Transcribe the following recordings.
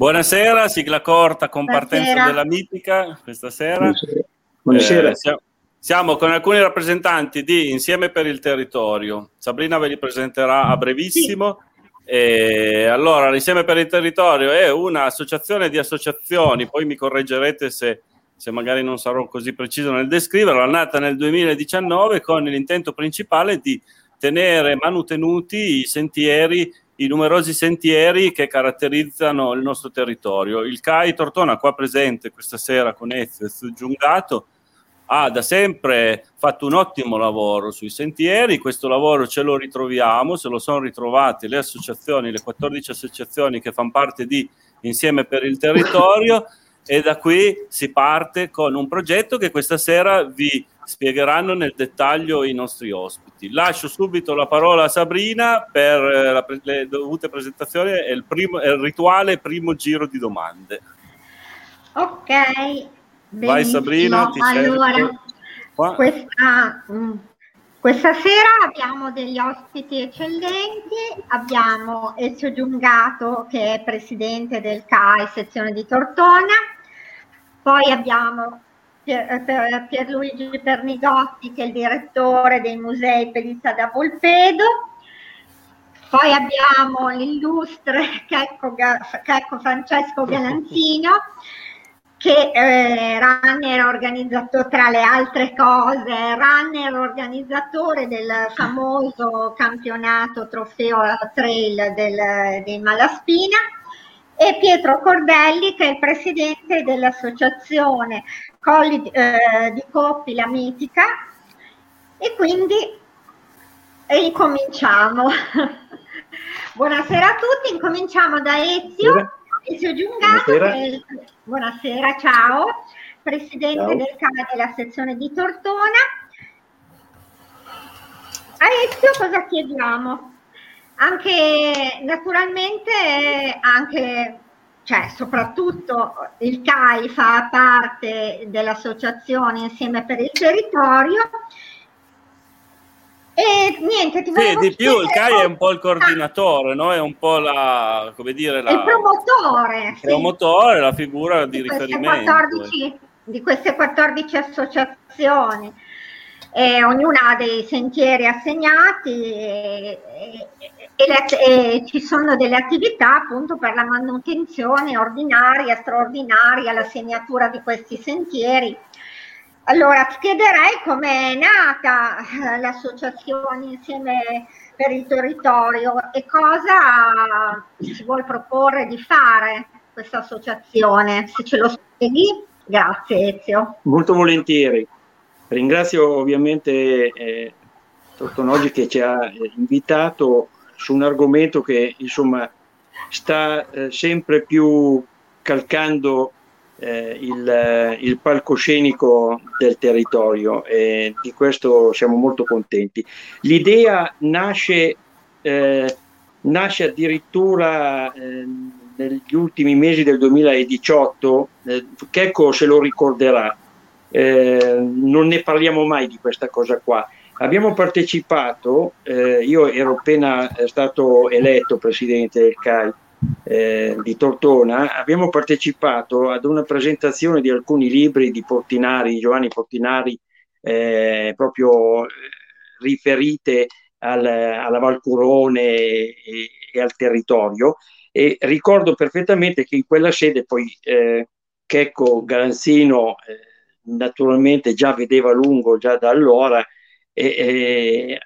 Buonasera, sigla corta con partenza Buonasera. della mitica questa sera. Buonasera. Eh, siamo, siamo con alcuni rappresentanti di Insieme per il Territorio. Sabrina ve li presenterà a brevissimo. E allora, l'Insieme per il Territorio è un'associazione di associazioni, poi mi correggerete se, se magari non sarò così preciso nel descriverlo, è nata nel 2019 con l'intento principale di tenere manutenuti i sentieri, i numerosi sentieri che caratterizzano il nostro territorio. Il CAI Tortona, qua presente questa sera con Ezio Giungato, ha da sempre fatto un ottimo lavoro sui sentieri, questo lavoro ce lo ritroviamo, se lo sono ritrovati le associazioni, le 14 associazioni che fanno parte di Insieme per il Territorio e da qui si parte con un progetto che questa sera vi spiegheranno nel dettaglio i nostri ospiti. Lascio subito la parola a Sabrina per eh, la pre- le dovute presentazioni e il, primo, il rituale primo giro di domande. Ok, Vai benissimo. Sabrina, ti allora, questa, mm, questa sera abbiamo degli ospiti eccellenti, abbiamo Ezio Giungato che è presidente del CAI sezione di Tortona, poi abbiamo Pier- eh, Pierluigi Pernigotti che è il direttore dei musei Pelizza da Volpedo, poi abbiamo l'illustre Checco, Checco Francesco Galanzino che eh, runner organizzatore tra le altre cose, runner organizzatore del famoso campionato trofeo trail del, dei Malaspina e Pietro Cordelli che è il presidente dell'associazione Colli eh, di Coppi La Mitica e quindi incominciamo. Buonasera a tutti, incominciamo da Ezio. Buonasera. Ezio Giungato, Buonasera. buonasera, ciao, presidente Ciao. del CAI della sezione di Tortona. A Ezio cosa chiediamo? Anche naturalmente, anche, cioè soprattutto il CAI fa parte dell'associazione Insieme per il Territorio. E niente, ti Sì, di più il CAI è un po' il coordinatore, no? è un po' la, come dire, la, il promotore, il sì. promotore, la figura di, di riferimento. 14, di queste 14 associazioni. E ognuna ha dei sentieri assegnati e, e- e le- e ci sono delle attività appunto per la manutenzione ordinaria, straordinaria, la segnatura di questi sentieri. Allora, ti chiederei come è nata eh, l'associazione insieme per il territorio e cosa si vuole proporre di fare questa associazione. Se ce lo spieghi, grazie Ezio. Molto volentieri. Ringrazio ovviamente eh, Tortonoggi che ci ha eh, invitato su un argomento che insomma sta eh, sempre più calcando eh, il, eh, il palcoscenico del territorio e di questo siamo molto contenti. L'idea nasce, eh, nasce addirittura eh, negli ultimi mesi del 2018, eh, Checco se lo ricorderà, eh, non ne parliamo mai di questa cosa qua. Abbiamo partecipato, eh, io ero appena eh, stato eletto presidente del CAI eh, di Tortona, abbiamo partecipato ad una presentazione di alcuni libri di Portinari, Giovanni Portinari, eh, proprio riferite al, alla Valcurone e, e al territorio e ricordo perfettamente che in quella sede poi Checco Galanzino eh, naturalmente già vedeva lungo già da allora e, e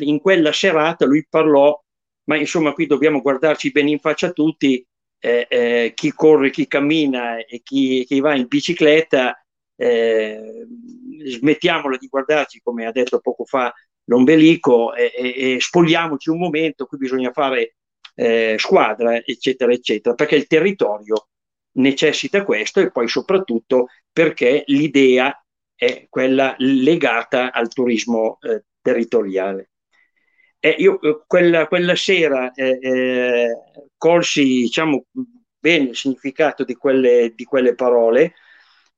in quella serata lui parlò ma insomma qui dobbiamo guardarci bene in faccia tutti eh, eh, chi corre, chi cammina e chi, chi va in bicicletta eh, smettiamola di guardarci come ha detto poco fa l'ombelico e, e, e spogliamoci un momento qui bisogna fare eh, squadra eccetera eccetera perché il territorio necessita questo e poi soprattutto perché l'idea è quella legata al turismo eh, territoriale. Eh, io quella, quella sera eh, eh, colsi diciamo, bene il significato di quelle, di quelle parole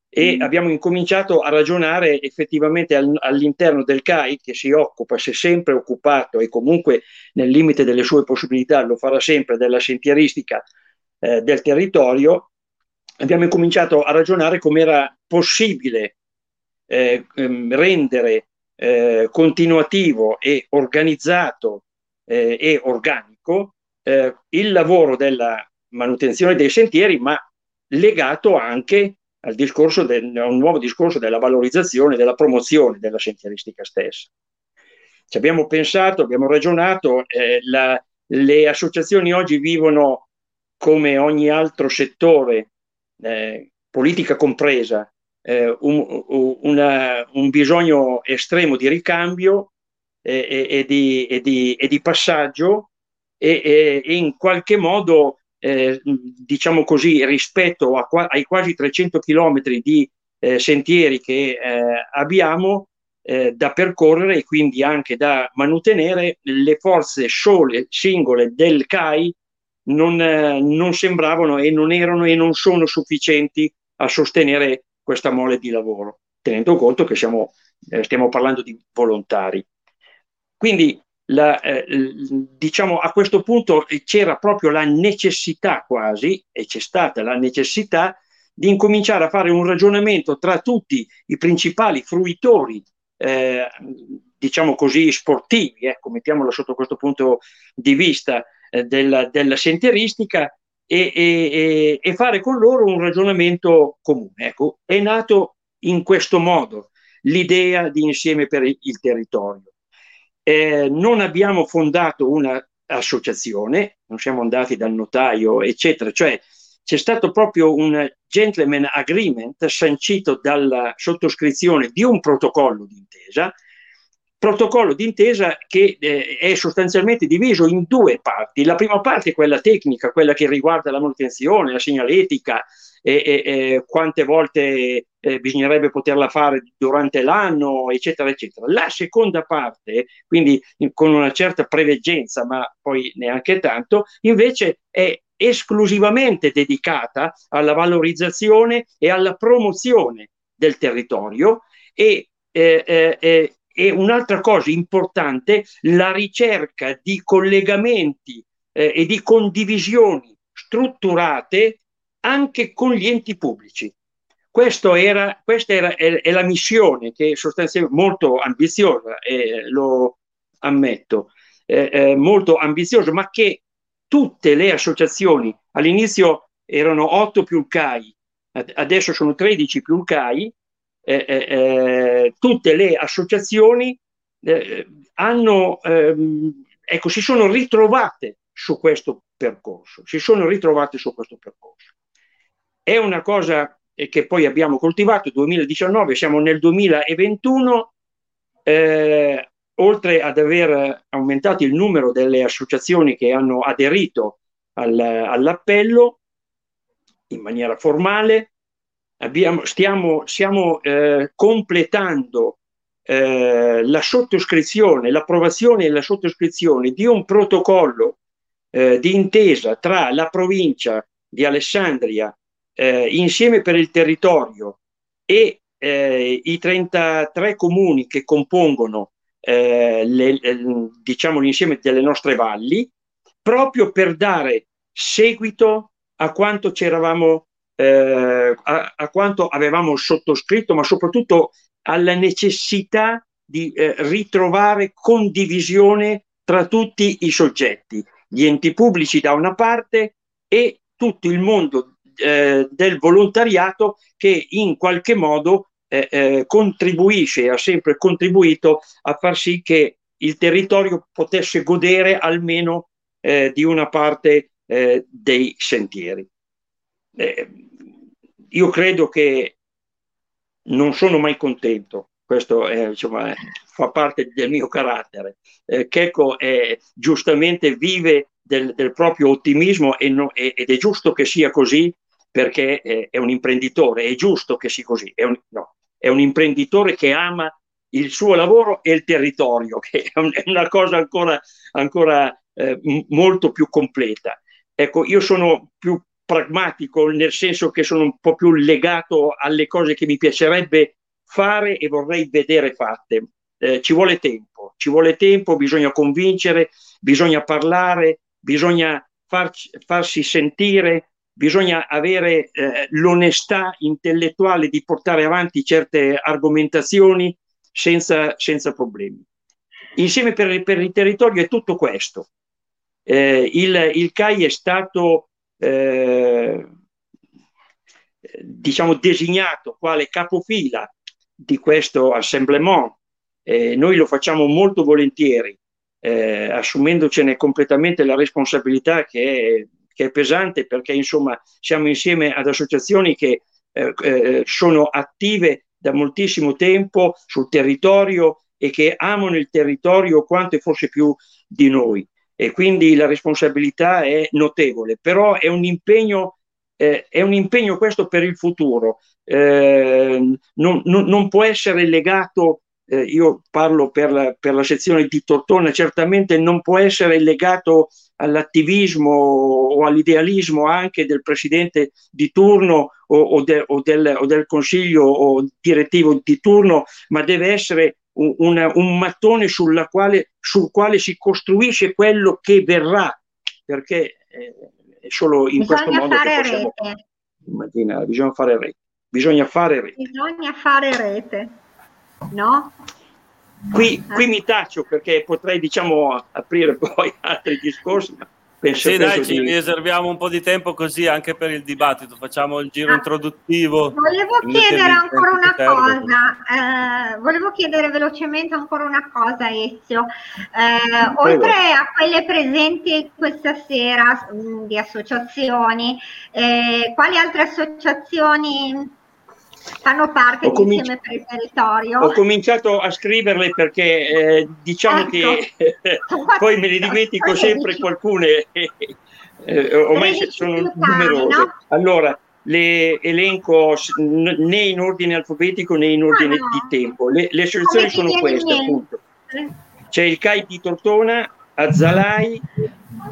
e mm. abbiamo incominciato a ragionare effettivamente al, all'interno del CAI che si occupa, si è sempre occupato e comunque nel limite delle sue possibilità lo farà sempre della sentieristica eh, del territorio, abbiamo cominciato a ragionare come era possibile eh, ehm, rendere eh, continuativo e organizzato eh, e organico eh, il lavoro della manutenzione dei sentieri, ma legato anche al discorso del, a un nuovo discorso della valorizzazione, della promozione della sentieristica stessa. Ci abbiamo pensato, abbiamo ragionato, eh, la, le associazioni oggi vivono come ogni altro settore, eh, politica compresa, eh, un, una, un, bisogno estremo di ricambio e, e, e, di, e di, di, passaggio e, in qualche modo, eh, diciamo così, rispetto a, ai quasi 300 chilometri di eh, sentieri che eh, abbiamo eh, da percorrere e quindi anche da mantenere, le forze sole, singole del CAI non, eh, non sembravano e non erano e non sono sufficienti a sostenere questa mole di lavoro, tenendo conto che siamo, eh, stiamo parlando di volontari. Quindi la, eh, diciamo a questo punto c'era proprio la necessità quasi, e c'è stata la necessità di incominciare a fare un ragionamento tra tutti i principali fruitori, eh, diciamo così, sportivi, ecco, mettiamolo sotto questo punto di vista, eh, della, della sentieristica e, e, e, fare con loro un ragionamento comune. Ecco, è nato in questo modo l'idea di insieme per il territorio. Eh, non abbiamo fondato un'associazione, non siamo andati dal notaio, eccetera, cioè c'è stato proprio un gentleman agreement sancito dalla sottoscrizione di un protocollo d'intesa protocollo d'intesa che eh, è sostanzialmente diviso in due parti. La prima parte è quella tecnica, quella che riguarda la manutenzione, la segnaletica e, e, e quante volte eh, bisognerebbe poterla fare durante l'anno, eccetera, eccetera. La seconda parte, quindi in, con una certa preveggenza, ma poi neanche tanto, invece è esclusivamente dedicata alla valorizzazione e alla promozione del territorio e eh, eh, e un'altra cosa importante, la ricerca di collegamenti eh, e di condivisioni strutturate anche con gli enti pubblici. Era, questa era, è, è, la missione che è sostanzialmente molto ambiziosa, eh, lo ammetto, eh, molto ambiziosa, ma che tutte le associazioni, all'inizio erano 8 più il CAI, adesso sono 13 più il CAI, eh, eh, eh, tutte le associazioni eh, hanno, ehm, ecco, si sono ritrovate su questo percorso, si sono ritrovate su questo percorso. È una cosa che poi abbiamo coltivato, 2019, siamo nel 2021, eh, oltre ad aver aumentato il numero delle associazioni che hanno aderito al, all'appello in maniera formale, abbiamo, stiamo, stiamo eh, completando eh, la sottoscrizione, l'approvazione e la sottoscrizione di un protocollo eh, di intesa tra la provincia di Alessandria, eh, insieme per il territorio e eh, i 33 comuni che compongono eh, le, diciamo, l'insieme delle nostre valli, proprio per dare seguito a quanto ci eravamo eh, a, a, quanto avevamo sottoscritto, ma soprattutto alla necessità di eh, ritrovare condivisione tra tutti i soggetti, gli enti pubblici da una parte e tutto il mondo eh, del volontariato che in qualche modo eh, eh, contribuisce, ha sempre contribuito a far sì che il territorio potesse godere almeno eh, di una parte dei sentieri. Eh, io credo che non sono mai contento, questo è, insomma, fa parte del mio carattere. Eh, Checco è, giustamente vive del, del proprio ottimismo e no, ed è giusto che sia così perché è, è, un imprenditore, è giusto che sia così, è un, no, è un imprenditore che ama il suo lavoro e il territorio, che è una cosa ancora, ancora eh, molto più completa. Ecco, io sono più pragmatico, nel senso che sono un po' più legato alle cose che mi piacerebbe fare e vorrei vedere fatte. Eh, ci vuole tempo, ci vuole tempo, bisogna convincere, bisogna parlare, bisogna farci, farsi sentire, bisogna avere eh, l'onestà intellettuale di portare avanti certe argomentazioni senza, senza problemi. Insieme per, per, il territorio è tutto questo. Eh, il, il, CAI è stato eh, diciamo designato quale capofila di questo assemblement. Eh, noi lo facciamo molto volentieri, eh, assumendocene completamente la responsabilità che è, che è, pesante perché insomma siamo insieme ad associazioni che eh, eh sono attive da moltissimo tempo sul territorio e che amano il territorio quanto e forse più di noi. E quindi la responsabilità è notevole, però è un impegno, eh, è un impegno questo per il futuro. Eh, non, non, non, può essere legato, eh, io parlo per la, per la sezione di Tortona, certamente non può essere legato all'attivismo o all'idealismo anche del presidente di turno o, o, de, o, del, o, del, consiglio direttivo di turno, ma deve essere un, un, un mattone quale, sul quale si costruisce quello che verrà, perché eh, solo in bisogna questo modo che possiamo rete. immaginare, bisogna fare rete. Bisogna fare rete. Bisogna fare rete, no? Qui, qui mi taccio perché potrei diciamo aprire poi altri discorsi, ma Penso, sì, dai, ci di... riserviamo un po' di tempo così anche per il dibattito. Facciamo il giro ah, introduttivo. Volevo chiedere ancora una cosa. Eh, volevo chiedere velocemente ancora una cosa, Ezio. Eh, oltre a quelle presenti questa sera mh, mm, di associazioni, eh, quali altre associazioni fanno parte cominci- per il territorio. Ho cominciato a scriverle perché eh, diciamo ecco. che poi me ne dimentico sempre qualcune, eh, ormai sono numerose. No? Allora, le elenco né in ordine alfabetico né in ordine ah, no. di tempo. Le, le soluzioni sono queste, appunto. C'è il CAI di Tortona, Azzalai,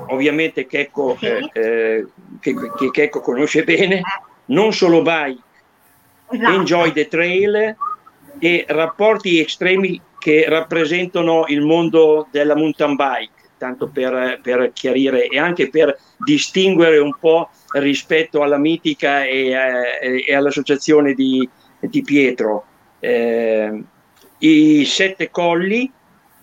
ovviamente Checco, eh, eh che, che Checco conosce bene, eh. non solo Bai, esatto. Enjoy the Trail e rapporti estremi che rappresentano il mondo della mountain bike, tanto per, per chiarire e anche per distinguere un po' rispetto alla mitica e, eh, e all'associazione di, di Pietro. Eh, I Sette Colli,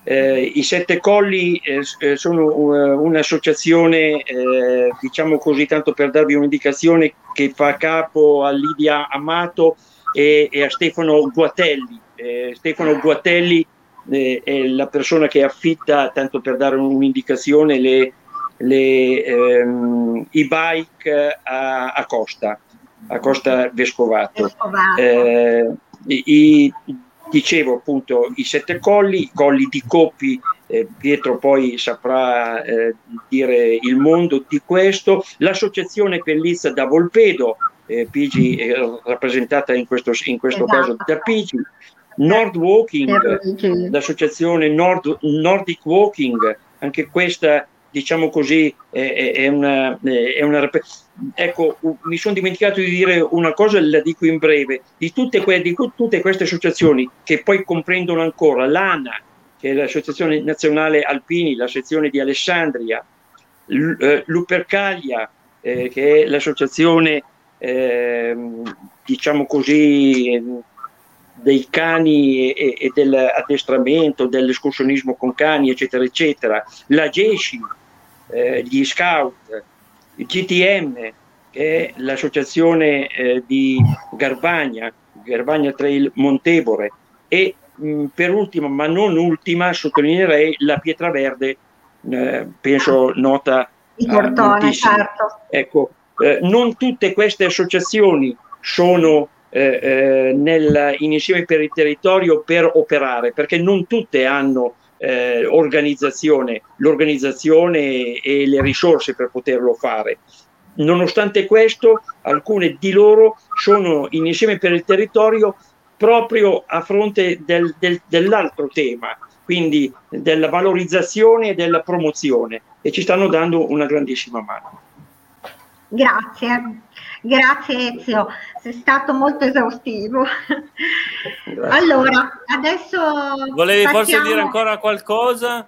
eh, I Sette Colli eh, eh sono uh, un'associazione, eh, diciamo così, tanto per darvi un'indicazione, che fa capo a Lidia Amato e, e a Stefano Guatelli. Eh, Stefano Guatelli eh, è la persona che affitta, tanto per dare un'indicazione, le, le, ehm, i bike a, a, Costa, a Costa Vescovato. Vescovato. I, dicevo appunto i sette colli, i colli di Coppi, eh, Pietro poi saprà eh, dire il mondo di questo, l'associazione Pellizza da Volpedo, eh, Pigi è rappresentata in questo, in questo esatto. caso da Pigi, Nord Walking, l'associazione Nord, Nordic Walking, anche questa diciamo così, è, è, una, è, una, Ecco, mi sono dimenticato di dire una cosa, la dico in breve. Di tutte, que- di tutte queste associazioni che poi comprendono ancora l'ANA, che è l'Associazione Nazionale Alpini, la sezione di Alessandria, L- eh, Lupercalia, eh, che è l'associazione, eh, diciamo così, dei cani e, dell'addestramento, dell'escursionismo con cani, eccetera, eccetera, la GESCI, eh, gli scout, il GTM, che è l'associazione eh, di Garbagna, Garbagna Trail Montebore, e mh, per ultima, ma non ultima, sottolineerei la Pietra Verde, eh, penso nota di Cortone, certo. Ecco, eh, non tutte queste associazioni sono eh, eh, nel, in insieme per il territorio per operare, perché non tutte hanno eh, organizzazione, l'organizzazione e le risorse per poterlo fare. Nonostante questo, alcune di loro sono in insieme per il territorio proprio a fronte del, del, dell'altro tema, quindi della valorizzazione e della promozione e ci stanno dando una grandissima mano. Grazie, grazie Ezio, sei stato molto esaustivo. Grazie. Allora, adesso... Volevi passiamo... forse dire ancora qualcosa?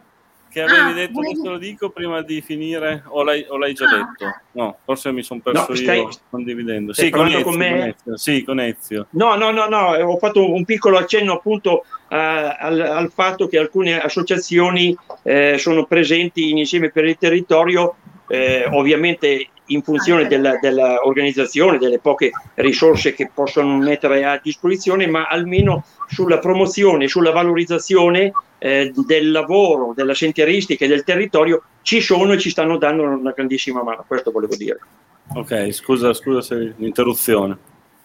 che avevi ah, detto, adesso lo dico prima di finire, o l'hai, o l'hai già ah, detto? No, forse mi sono perso no, stai, io condividendo. Sì con, Ezio, con, me? Con sì, con Ezio. No, no, no, no, ho fatto un piccolo accenno appunto uh, al, al, fatto che alcune associazioni eh, sono presenti insieme per il territorio, eh, ovviamente in funzione della, dell'organizzazione, delle poche risorse che possono mettere a disposizione, ma almeno sulla promozione, sulla valorizzazione eh, del lavoro, della sentieristica e del territorio ci sono e ci stanno dando una grandissima mano, questo volevo dire. Ok, scusa, scusa se l'interruzione.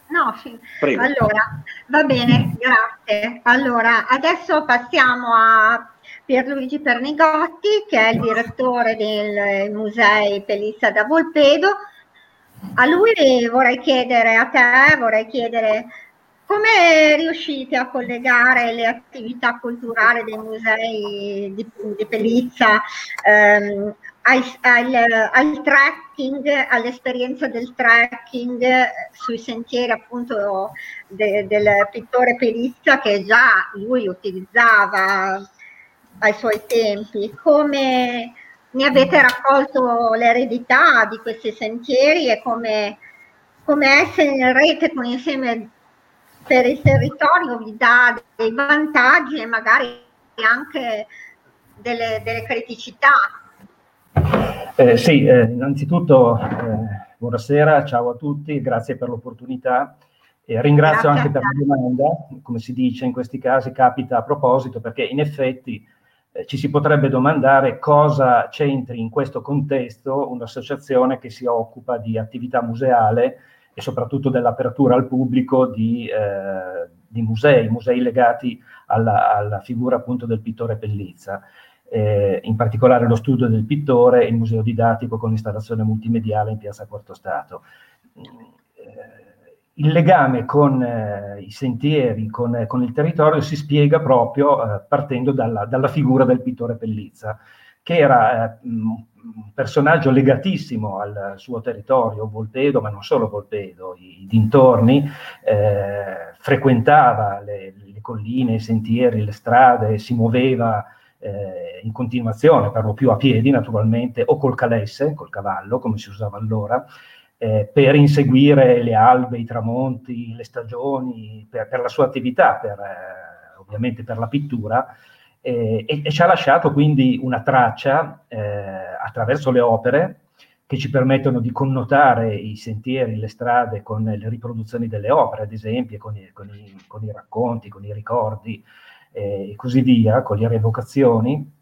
No, sì. Allora, va bene, grazie. Allora, adesso passiamo a Pierluigi Pernigotti, che è il direttore del Musei Pelissa da Volpedo. A lui vorrei chiedere, a te vorrei chiedere come riuscite a collegare le attività culturali dei musei di, di Pelizza ehm, al, al, al, trekking, all'esperienza del trekking sui sentieri appunto de, del pittore Pelizza che già lui utilizzava ai suoi tempi, come ne avete raccolto l'eredità di questi sentieri e come, come essere in rete con insieme per il territorio vi dà dei vantaggi e magari anche delle, delle criticità. Eh, sì, eh, innanzitutto eh, buonasera, ciao a tutti, grazie per l'opportunità. E ringrazio grazie anche per la domanda, come si dice in questi casi, capita a proposito, perché in effetti eh, ci si potrebbe domandare cosa c'entri in questo contesto un'associazione che si occupa di attività museale e soprattutto dell'apertura al pubblico di, eh, di musei, musei legati alla, alla, figura appunto del pittore Pellizza. Eh, in particolare lo studio del pittore e il museo didattico con installazione multimediale in piazza Quarto Stato il legame con eh, i sentieri, con, eh, con, il territorio si spiega proprio eh, partendo dalla, dalla, figura del pittore Pellizza, che era eh, un personaggio legatissimo al suo territorio, Volpedo, ma non solo Volpedo, i, i dintorni, eh, frequentava le, le, colline, i sentieri, le strade, si muoveva eh, in continuazione, per lo più a piedi naturalmente, o col calesse, col cavallo, come si usava allora, eh, per inseguire le albe, i tramonti, le stagioni, per, per la sua attività, per, eh, ovviamente per la pittura, eh, e, e, ci ha lasciato quindi una traccia eh, attraverso le opere che ci permettono di connotare i sentieri, le strade con le riproduzioni delle opere, ad esempio, con i, con i, con i racconti, con i ricordi eh, e così via, con le rievocazioni,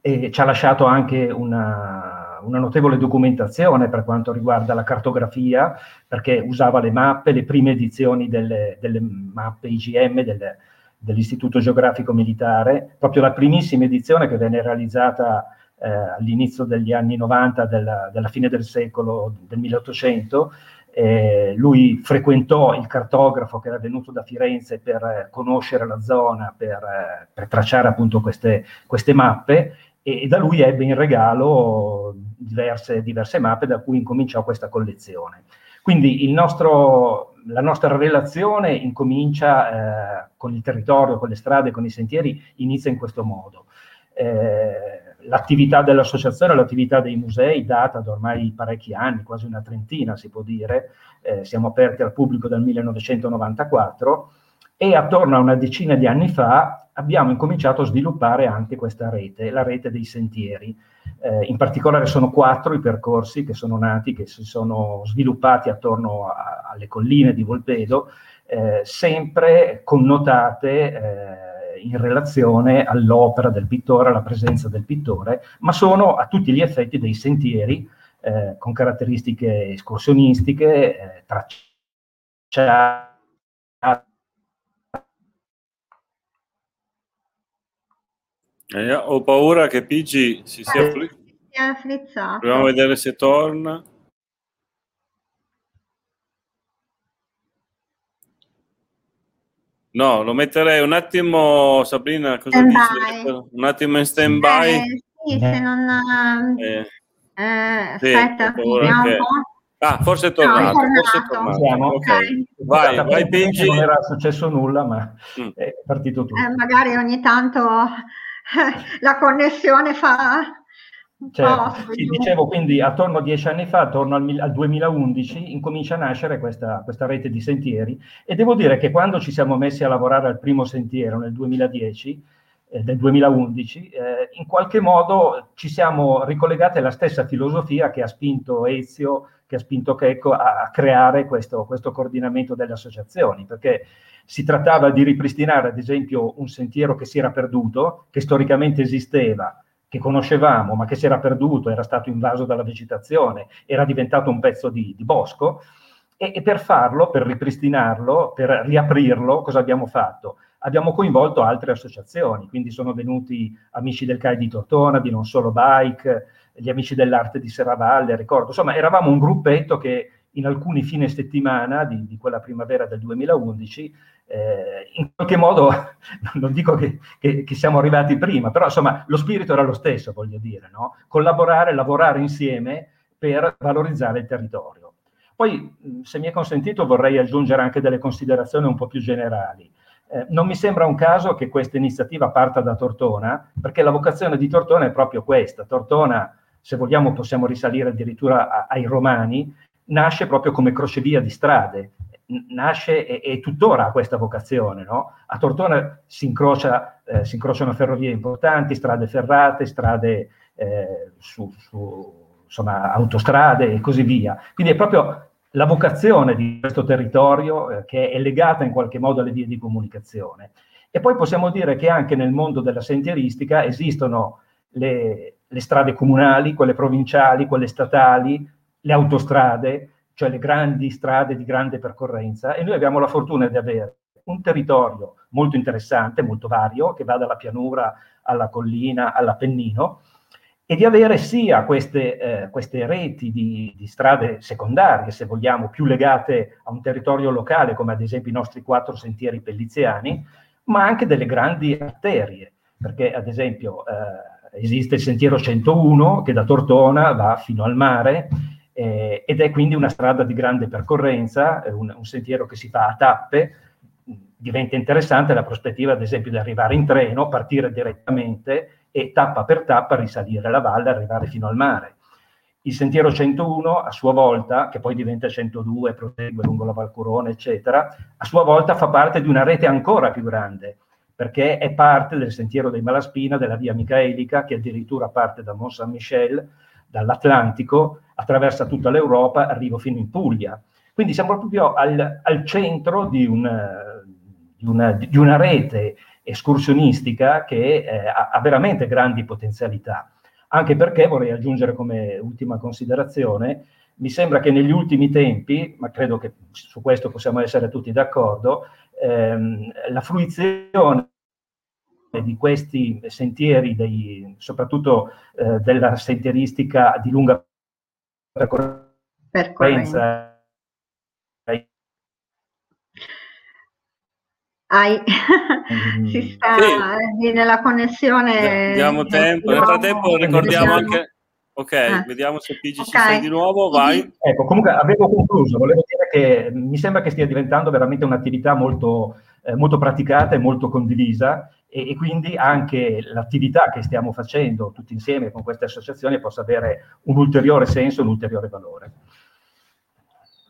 e ci ha lasciato anche una, una notevole documentazione per quanto riguarda la cartografia, perché usava le mappe, le prime edizioni delle, delle mappe IGM delle, dell'Istituto Geografico Militare, proprio la primissima edizione che venne realizzata eh, all'inizio degli anni 90 della, della, fine del secolo, del 1800. Eh, lui frequentò il cartografo che era venuto da Firenze per eh, conoscere la zona, per, eh, per tracciare appunto queste, queste mappe e, e, da lui ebbe in regalo diverse, diverse mappe da cui incominciò questa collezione. Quindi nostro, la nostra relazione incomincia eh, con il territorio, con le strade, con i sentieri, inizia in questo modo. Eh, l'attività dell'associazione, l'attività dei musei data da ormai parecchi anni, quasi una trentina si può dire, eh, siamo aperti al pubblico dal 1994 e attorno a una decina di anni fa abbiamo incominciato a sviluppare anche questa rete, la rete dei sentieri. Eh, in particolare sono quattro i percorsi che sono nati, che si sono sviluppati attorno a, alle colline di Volpedo, eh, sempre connotate eh, in relazione all'opera del pittore, alla presenza del pittore, ma sono a tutti gli effetti dei sentieri eh, con caratteristiche escursionistiche, eh, tracciate Eh, ho paura che Pigi si sia eh, afflizzato. Proviamo a vedere se torna. No, lo metterei un attimo, Sabrina, cosa dici? Un attimo in stand by. Eh, sì, se non... Eh, eh, aspetta, sì, vediamo che... un po'. Ah, forse è tornato. No, è tornato. Forse è tornato. Siamo, okay. Vai, vai, Pigi. Non era successo nulla, ma mm. è partito tutto. Eh, magari ogni tanto la connessione fa... Certo. Sì, dicevo quindi attorno a dieci anni fa, attorno al, al 2011, incomincia a nascere questa, questa, rete di sentieri e devo dire che quando ci siamo messi a lavorare al primo sentiero nel 2010, eh, del 2011, eh, in qualche modo ci siamo ricollegati alla stessa filosofia che ha spinto Ezio, che ha spinto Checco a, a creare questo, questo coordinamento delle associazioni, perché si trattava di ripristinare ad esempio un sentiero che si era perduto, che storicamente esisteva, che conoscevamo, ma che si era perduto, era stato invaso dalla vegetazione, era diventato un pezzo di, di bosco, e, e, per farlo, per ripristinarlo, per riaprirlo, cosa abbiamo fatto? Abbiamo coinvolto altre associazioni, quindi sono venuti amici del CAI di Tortona, di Non Solo Bike, gli amici dell'arte di Serravalle, ricordo, insomma eravamo un gruppetto che in alcuni fine settimana di, di quella primavera del 2011 eh, in qualche modo, non dico che, che, che, siamo arrivati prima, però insomma lo spirito era lo stesso, voglio dire, no? collaborare, lavorare insieme per valorizzare il territorio. Poi, se mi è consentito, vorrei aggiungere anche delle considerazioni un po' più generali. Eh, non mi sembra un caso che questa iniziativa parta da Tortona, perché la vocazione di Tortona è proprio questa. Tortona, se vogliamo, possiamo risalire addirittura a, ai romani, nasce proprio come crocevia di strade, nasce e, e tuttora ha questa vocazione. No? A Tortona si, incrocia, eh, si, incrociano ferrovie importanti, strade ferrate, strade eh, su, su insomma, autostrade e così via. Quindi è proprio la vocazione di questo territorio eh, che è legata in qualche modo alle vie di comunicazione. E poi possiamo dire che anche nel mondo della sentieristica esistono le, le strade comunali, quelle provinciali, quelle statali, le autostrade, cioè le grandi strade di grande percorrenza, e noi abbiamo la fortuna di avere un territorio molto interessante, molto vario, che va dalla pianura alla collina, all'Appennino, e di avere sia queste, eh, queste reti di, di, strade secondarie, se vogliamo, più legate a un territorio locale, come ad esempio i nostri quattro sentieri pelliziani, ma anche delle grandi arterie, perché ad esempio eh, esiste il sentiero 101 che da Tortona va fino al mare, eh, ed è quindi una strada di grande percorrenza, un, un, sentiero che si fa a tappe, diventa interessante la prospettiva ad esempio di arrivare in treno, partire direttamente e tappa per tappa risalire la valle, arrivare fino al mare. Il sentiero 101 a sua volta, che poi diventa 102, prosegue lungo la Valcurone, eccetera, a sua volta fa parte di una rete ancora più grande, perché è parte del sentiero dei Malaspina, della via Michaelica, che addirittura parte da Mont Saint-Michel, dall'Atlantico, attraversa tutta l'Europa, arriva fino in Puglia. Quindi siamo proprio al, al centro di una, di, una, di una, rete escursionistica che eh, ha, ha veramente grandi potenzialità. Anche perché vorrei aggiungere come ultima considerazione, mi sembra che negli ultimi tempi, ma credo che su questo possiamo essere tutti d'accordo, ehm, la fruizione di questi sentieri, dei, soprattutto eh, della sentieristica di lunga percorrenza. Hai, si sta sì. nella connessione. Diamo tempo, nel frattempo ricordiamo anche. Ok, ah. vediamo se Pigi okay. ci sei di nuovo, vai. Ecco, comunque avevo concluso, volevo dire che mi sembra che stia diventando veramente un'attività molto, eh, molto praticata e molto condivisa e, e, quindi anche l'attività che stiamo facendo tutti insieme con queste associazioni possa avere un ulteriore senso, un ulteriore valore.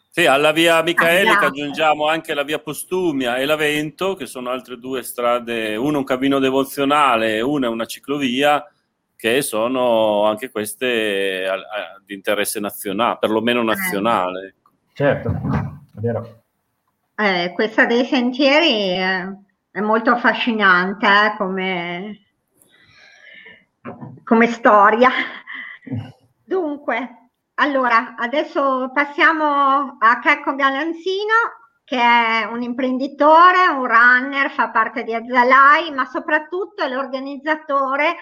Sì, alla via Micaelica aggiungiamo anche la via Postumia e l'Avento, che sono altre due strade, una un cammino devozionale e una una ciclovia, che sono anche queste a, a, di interesse nazionale, perlomeno nazionale. Certo, è vero. Eh, questa dei sentieri... È molto affascinante eh, come, come storia. Dunque, allora, adesso passiamo a Checco Galanzino, che è un imprenditore, un runner, fa parte di Azzalai, ma soprattutto è l'organizzatore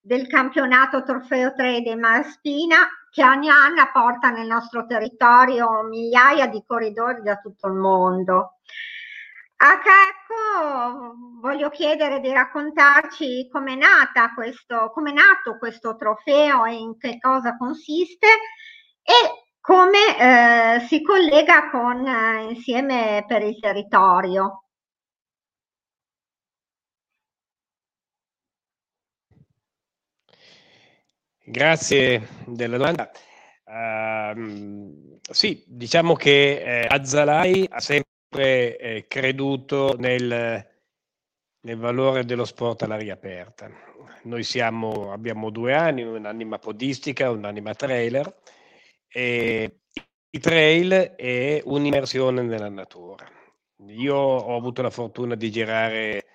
del campionato Trofeo 3 di Malaspina, che ogni anno porta nel nostro territorio migliaia di corridori da tutto il mondo. A Checco voglio chiedere di raccontarci come è nata nato questo trofeo e in che cosa consiste e come eh, si collega con eh, Insieme per il Territorio. Grazie della domanda. Uh, sì, diciamo che eh, Azzalai ha sempre eh, creduto nel, nel, valore dello sport all'aria aperta. Noi siamo, abbiamo due anni, un'anima podistica e un'anima trailer. E il trail è un'immersione nella natura. Io ho avuto la fortuna di girare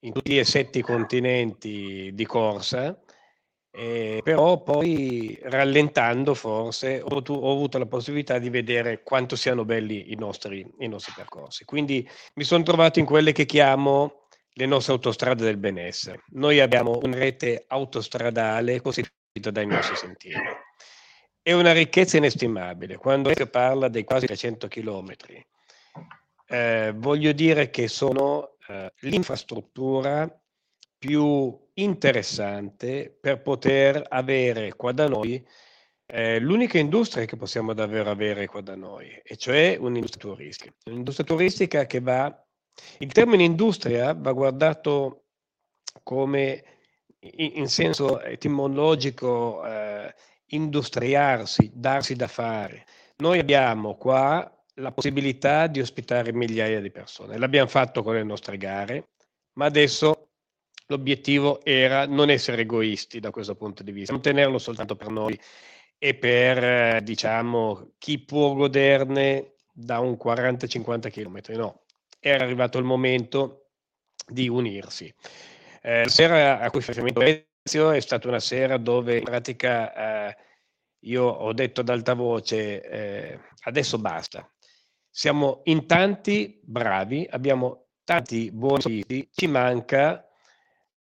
in tutti e sette i continenti di corsa eh, però poi rallentando forse ho, ho, avuto la possibilità di vedere quanto siano belli i nostri, i nostri percorsi. Quindi mi sono trovato in quelle che chiamo le nostre autostrade del benessere. Noi abbiamo una rete autostradale costituita dai nostri sentieri. È una ricchezza inestimabile. Quando si parla dei quasi 300 chilometri, eh, voglio dire che sono eh, l'infrastruttura più interessante per poter avere qua da noi eh, l'unica industria che possiamo davvero avere qua da noi, e cioè un'industria turistica. Un'industria turistica che va, il termine industria va guardato come in, in senso etimologico eh, industriarsi, darsi da fare. Noi abbiamo qua la possibilità di ospitare migliaia di persone. L'abbiamo fatto con le nostre gare, ma adesso l'obiettivo era non essere egoisti da questo punto di vista, non tenerlo soltanto per noi e per, diciamo, chi può goderne da un 40-50 km, no. Era arrivato il momento di unirsi. Eh, la sera a cui facciamo Ezio è stata una sera dove in pratica eh, io ho detto ad alta voce eh, adesso basta. Siamo in tanti bravi, abbiamo tanti buoni siti, ci manca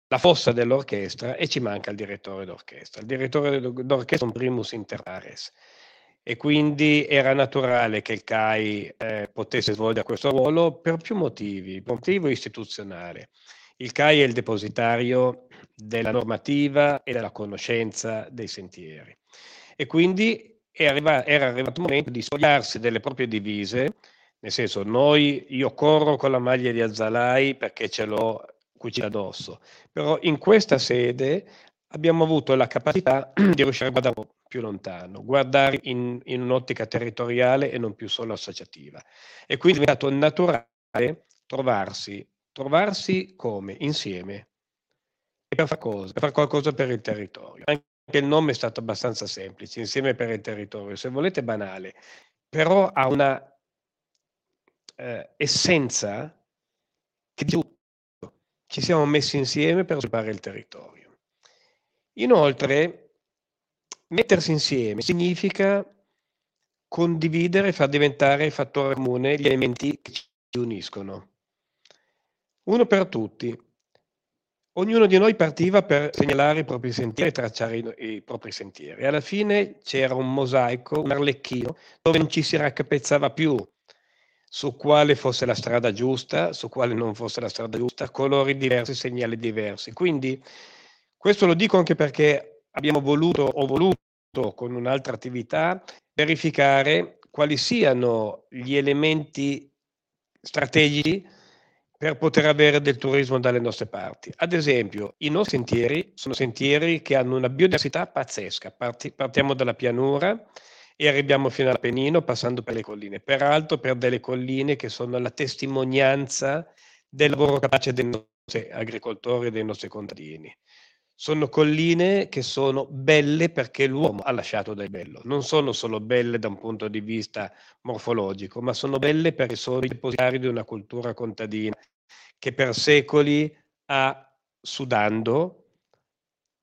la fossa dell'orchestra e ci manca il direttore d'orchestra. Il direttore d'orchestra è un primus inter pares e quindi era naturale che il CAI eh, potesse svolgere questo ruolo per più motivi. Per motivo istituzionale. Il CAI è il depositario della normativa e della conoscenza dei sentieri e quindi arriva, era arrivato il momento di spogliarsi delle proprie divise, nel senso noi, io corro con la maglia di Azzalai perché ce l'ho cucina addosso. Però in questa sede abbiamo avuto la capacità di riuscire a guardare più lontano, guardare in, in un'ottica territoriale e non più solo associativa. E quindi è diventato naturale trovarsi, trovarsi come? Insieme. E per fare cosa? Per fare qualcosa per il territorio. Anche il nome è stato abbastanza semplice, insieme per il territorio, se volete banale, però ha una eh, essenza che di ci siamo messi insieme per sviluppare il territorio. Inoltre, mettersi insieme significa condividere e far diventare fattore comune gli elementi che ci uniscono. Uno per tutti. Ognuno di noi partiva per segnalare i propri sentieri e tracciare i, i propri sentieri. Alla fine c'era un mosaico, un arlecchino, dove non ci si raccapezzava più su quale fosse la strada giusta, su quale non fosse la strada giusta, colori diversi, segnali diversi. Quindi questo lo dico anche perché abbiamo voluto, o voluto con un'altra attività, verificare quali siano gli elementi strategici per poter avere del turismo dalle nostre parti. Ad esempio, i nostri sentieri sono sentieri che hanno una biodiversità pazzesca. Parti, partiamo dalla pianura, e arriviamo fino all'Appennino passando per le colline. Peraltro per delle colline che sono la testimonianza del lavoro capace dei nostri agricoltori e dei nostri contadini. Sono colline che sono belle perché l'uomo ha lasciato del bello. Non sono solo belle da un punto di vista morfologico, ma sono belle perché sono i depositari di una cultura contadina che per secoli ha, sudando,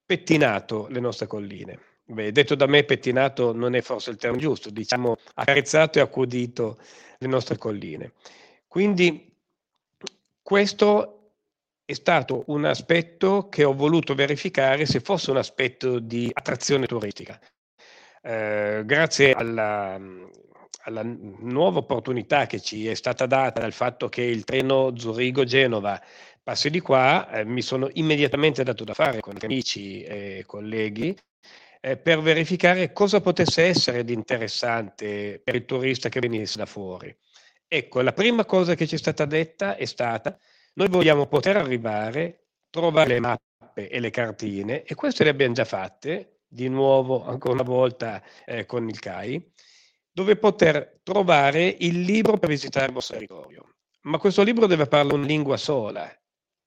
pettinato le nostre colline. Beh, detto da me pettinato non è forse il termine giusto, diciamo accarezzato e accudito le nostre colline. Quindi questo è stato un aspetto che ho voluto verificare se fosse un aspetto di attrazione turistica. Eh, grazie alla, alla, nuova opportunità che ci è stata data dal fatto che il treno Zurigo-Genova passi di qua, eh, mi sono immediatamente dato da fare con amici e colleghi eh, per verificare cosa potesse essere di interessante per il turista che venisse da fuori. Ecco, la prima cosa che ci è stata detta è stata, noi vogliamo poter arrivare, trovare le mappe e le cartine, e queste le abbiamo già fatte, di nuovo, ancora una volta, eh, con il CAI, dove poter trovare il libro per visitare il vostro territorio. Ma questo libro deve parlare una lingua sola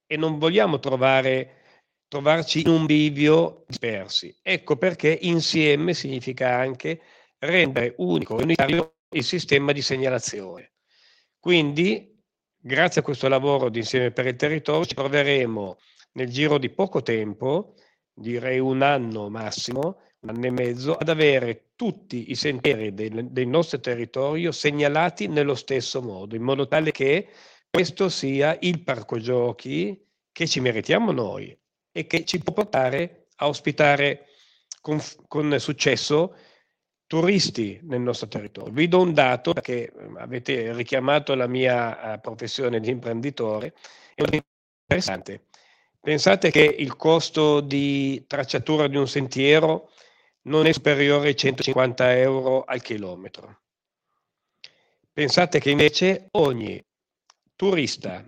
e non vogliamo trovare, trovarci in un bivio dispersi. Ecco perché insieme significa anche rendere unico e unitario il sistema di segnalazione. Quindi, grazie a questo lavoro di Insieme per il Territorio, ci troveremo nel giro di poco tempo, direi un anno massimo, un anno e mezzo, ad avere tutti i sentieri del, del nostro territorio segnalati nello stesso modo, in modo tale che questo sia il parco giochi che ci meritiamo noi e che ci può portare a ospitare con, con successo turisti nel nostro territorio. Vi do un dato perché ehm, avete richiamato la mia uh, professione di imprenditore, è interessante. Pensate che il costo di tracciatura di un sentiero non è superiore ai 150 euro al chilometro. Pensate che invece ogni turista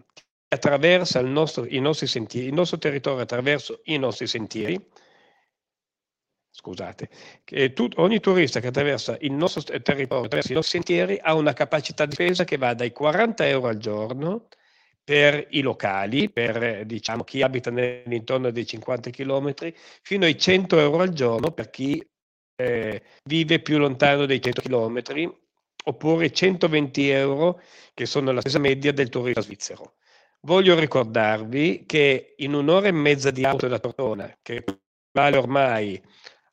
attraversa il nostro, i nostri sentieri, il nostro territorio attraverso i nostri sentieri, scusate, tu, ogni turista che attraversa il nostro territorio, attraverso i nostri sentieri, ha una capacità di spesa che va dai 40 euro al giorno per i locali, per diciamo, chi abita nell'intorno dei 50 km, fino ai 100 euro al giorno per chi eh, vive più lontano dei 100 km, oppure 120 euro che sono la stessa media del turista svizzero. Voglio ricordarvi che in un'ora e mezza di auto da Tortona, che vale ormai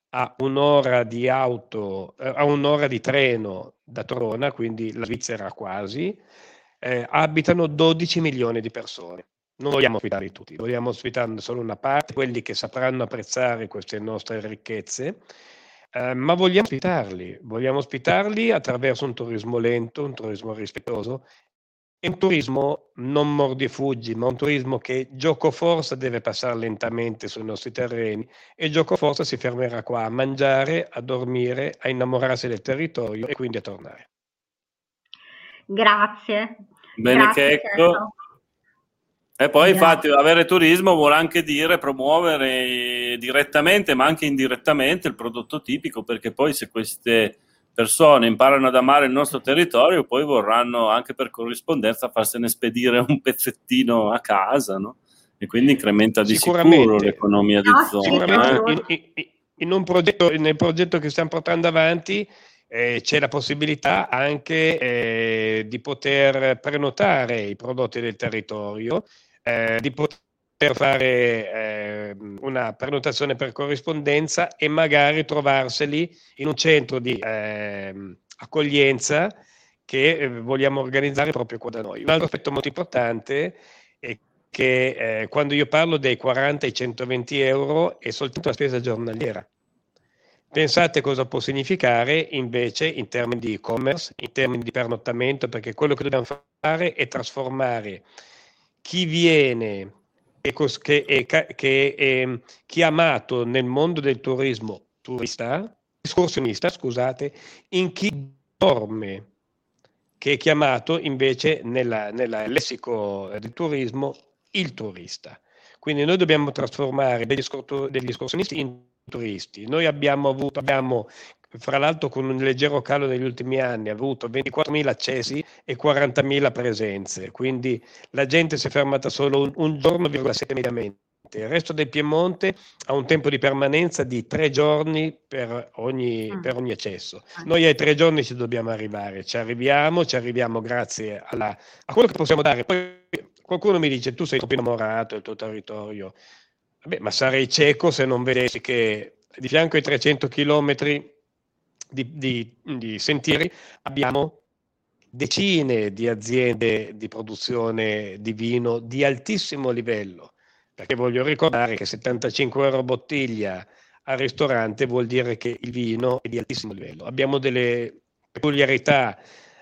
a un'ora di auto, eh, a un'ora di treno da Torona, quindi la Svizzera quasi, eh, abitano 12 milioni di persone. Non vogliamo ospitarli tutti, vogliamo ospitare solo una parte, quelli che sapranno apprezzare queste nostre ricchezze, eh, ma vogliamo ospitarli, vogliamo ospitarli attraverso un turismo lento, un turismo rispettoso è un turismo non mordi e fuggi, ma un turismo che gioco forza deve passare lentamente sui nostri terreni e gioco forza si fermerà qua a mangiare, a dormire, a innamorarsi del territorio e quindi a tornare. Grazie. Bene, Grazie, ecco. E poi infatti avere turismo vuole anche dire promuovere direttamente ma anche indirettamente il prodotto tipico perché poi se queste persone imparano ad amare il nostro territorio, poi vorranno anche per corrispondenza farsene spedire un pezzettino a casa, no? E quindi incrementa di sicuro l'economia di zona. Sicuramente eh? in, in, un progetto, nel progetto che stiamo portando avanti eh, c'è la possibilità anche eh, di poter prenotare i prodotti del territorio, eh, di poter per fare eh, una prenotazione per corrispondenza e magari trovarseli in un centro di eh, accoglienza che eh, vogliamo organizzare proprio qua da noi. Un altro aspetto molto importante è che eh, quando io parlo dei 40 ai 120 euro è soltanto la spesa giornaliera. Pensate cosa può significare invece in termini di e-commerce, in termini di pernottamento, perché quello che dobbiamo fare è trasformare chi viene che, che, che, è chiamato nel mondo del turismo turista, escursionista, scusate, in chi dorme, che è chiamato invece nel lessico del turismo il turista. Quindi noi dobbiamo trasformare degli, degli escursionisti in turisti. Noi abbiamo avuto, abbiamo fra l'altro con un leggero calo negli ultimi anni, ha avuto 24.000 accessi e 40.000 presenze, quindi la gente si è fermata solo un, un giorno,7 mediamente. Il resto del Piemonte ha un tempo di permanenza di tre giorni per ogni, mm. per ogni accesso. Ah. Noi ai tre giorni ci dobbiamo arrivare, ci arriviamo, ci arriviamo grazie alla, a quello che possiamo dare. Poi qualcuno mi dice tu sei troppo innamorato del tuo territorio, Vabbè, ma sarei cieco se non vedessi che di fianco ai 300 chilometri di, di, di sentieri abbiamo decine di aziende di produzione di vino di altissimo livello, perché voglio ricordare che 75 euro bottiglia al ristorante vuol dire che il vino è di altissimo livello. Abbiamo delle peculiarità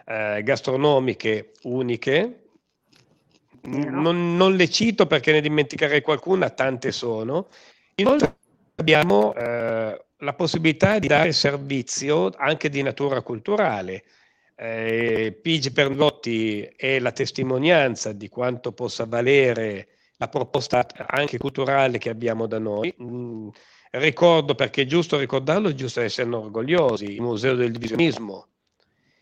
eh, gastronomiche uniche, non, non, le cito perché ne dimenticherei qualcuna, tante sono. Inoltre abbiamo eh, la possibilità di dare servizio anche di natura culturale. Eh, Pigi Pergotti è la testimonianza di quanto possa valere la proposta anche culturale che abbiamo da noi. Mm, ricordo perché è giusto ricordarlo, è giusto essere orgogliosi, il Museo del Divisionismo,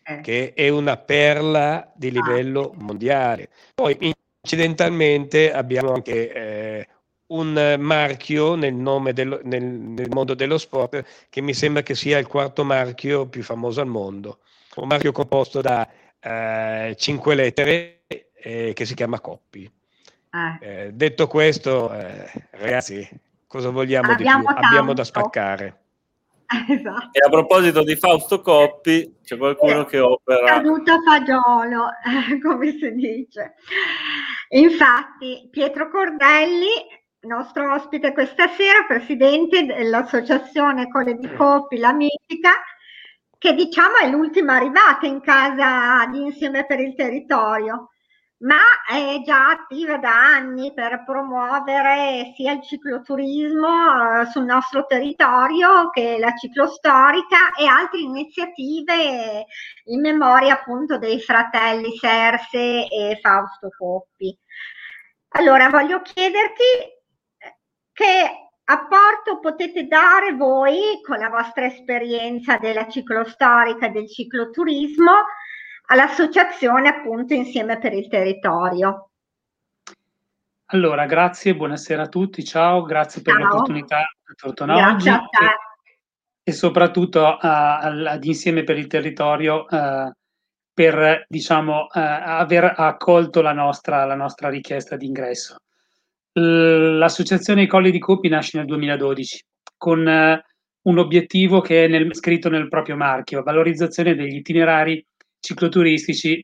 eh. che è una perla di ah. livello mondiale. Poi incidentalmente abbiamo anche eh, un marchio nel, dello, nel, nel, mondo dello sport che mi sembra che sia il quarto marchio più famoso al mondo, un marchio composto da eh, cinque lettere eh, che si chiama Coppi. Ah. Eh, detto questo, eh, ragazzi, cosa vogliamo Abbiamo di più? Tanto. Abbiamo da spaccare. Esatto. E a proposito di Fausto Coppi, c'è qualcuno che opera. Caduto fagiolo, come si dice. Infatti, Pietro Cordelli nostro ospite questa sera, presidente dell'associazione Colle di Coppi, la Mitica, che diciamo è l'ultima arrivata in casa di Insieme per il Territorio, ma è già attiva da anni per promuovere sia il cicloturismo eh, sul nostro territorio che la ciclostorica e altre iniziative in memoria appunto dei fratelli Serse e Fausto Coppi. Allora, voglio chiederti che apporto potete dare voi con la vostra esperienza della ciclostorica e del cicloturismo all'associazione appunto Insieme per il Territorio. Allora, grazie, buonasera a tutti, ciao, grazie per ciao. l'opportunità di tornare oggi e, e, soprattutto uh, ad Insieme per il Territorio uh, per diciamo, uh, aver accolto la nostra, la nostra richiesta di ingresso. L'associazione Colli di Coppi nasce nel 2012 con eh, un obiettivo che è nel, scritto nel proprio marchio, valorizzazione degli itinerari cicloturistici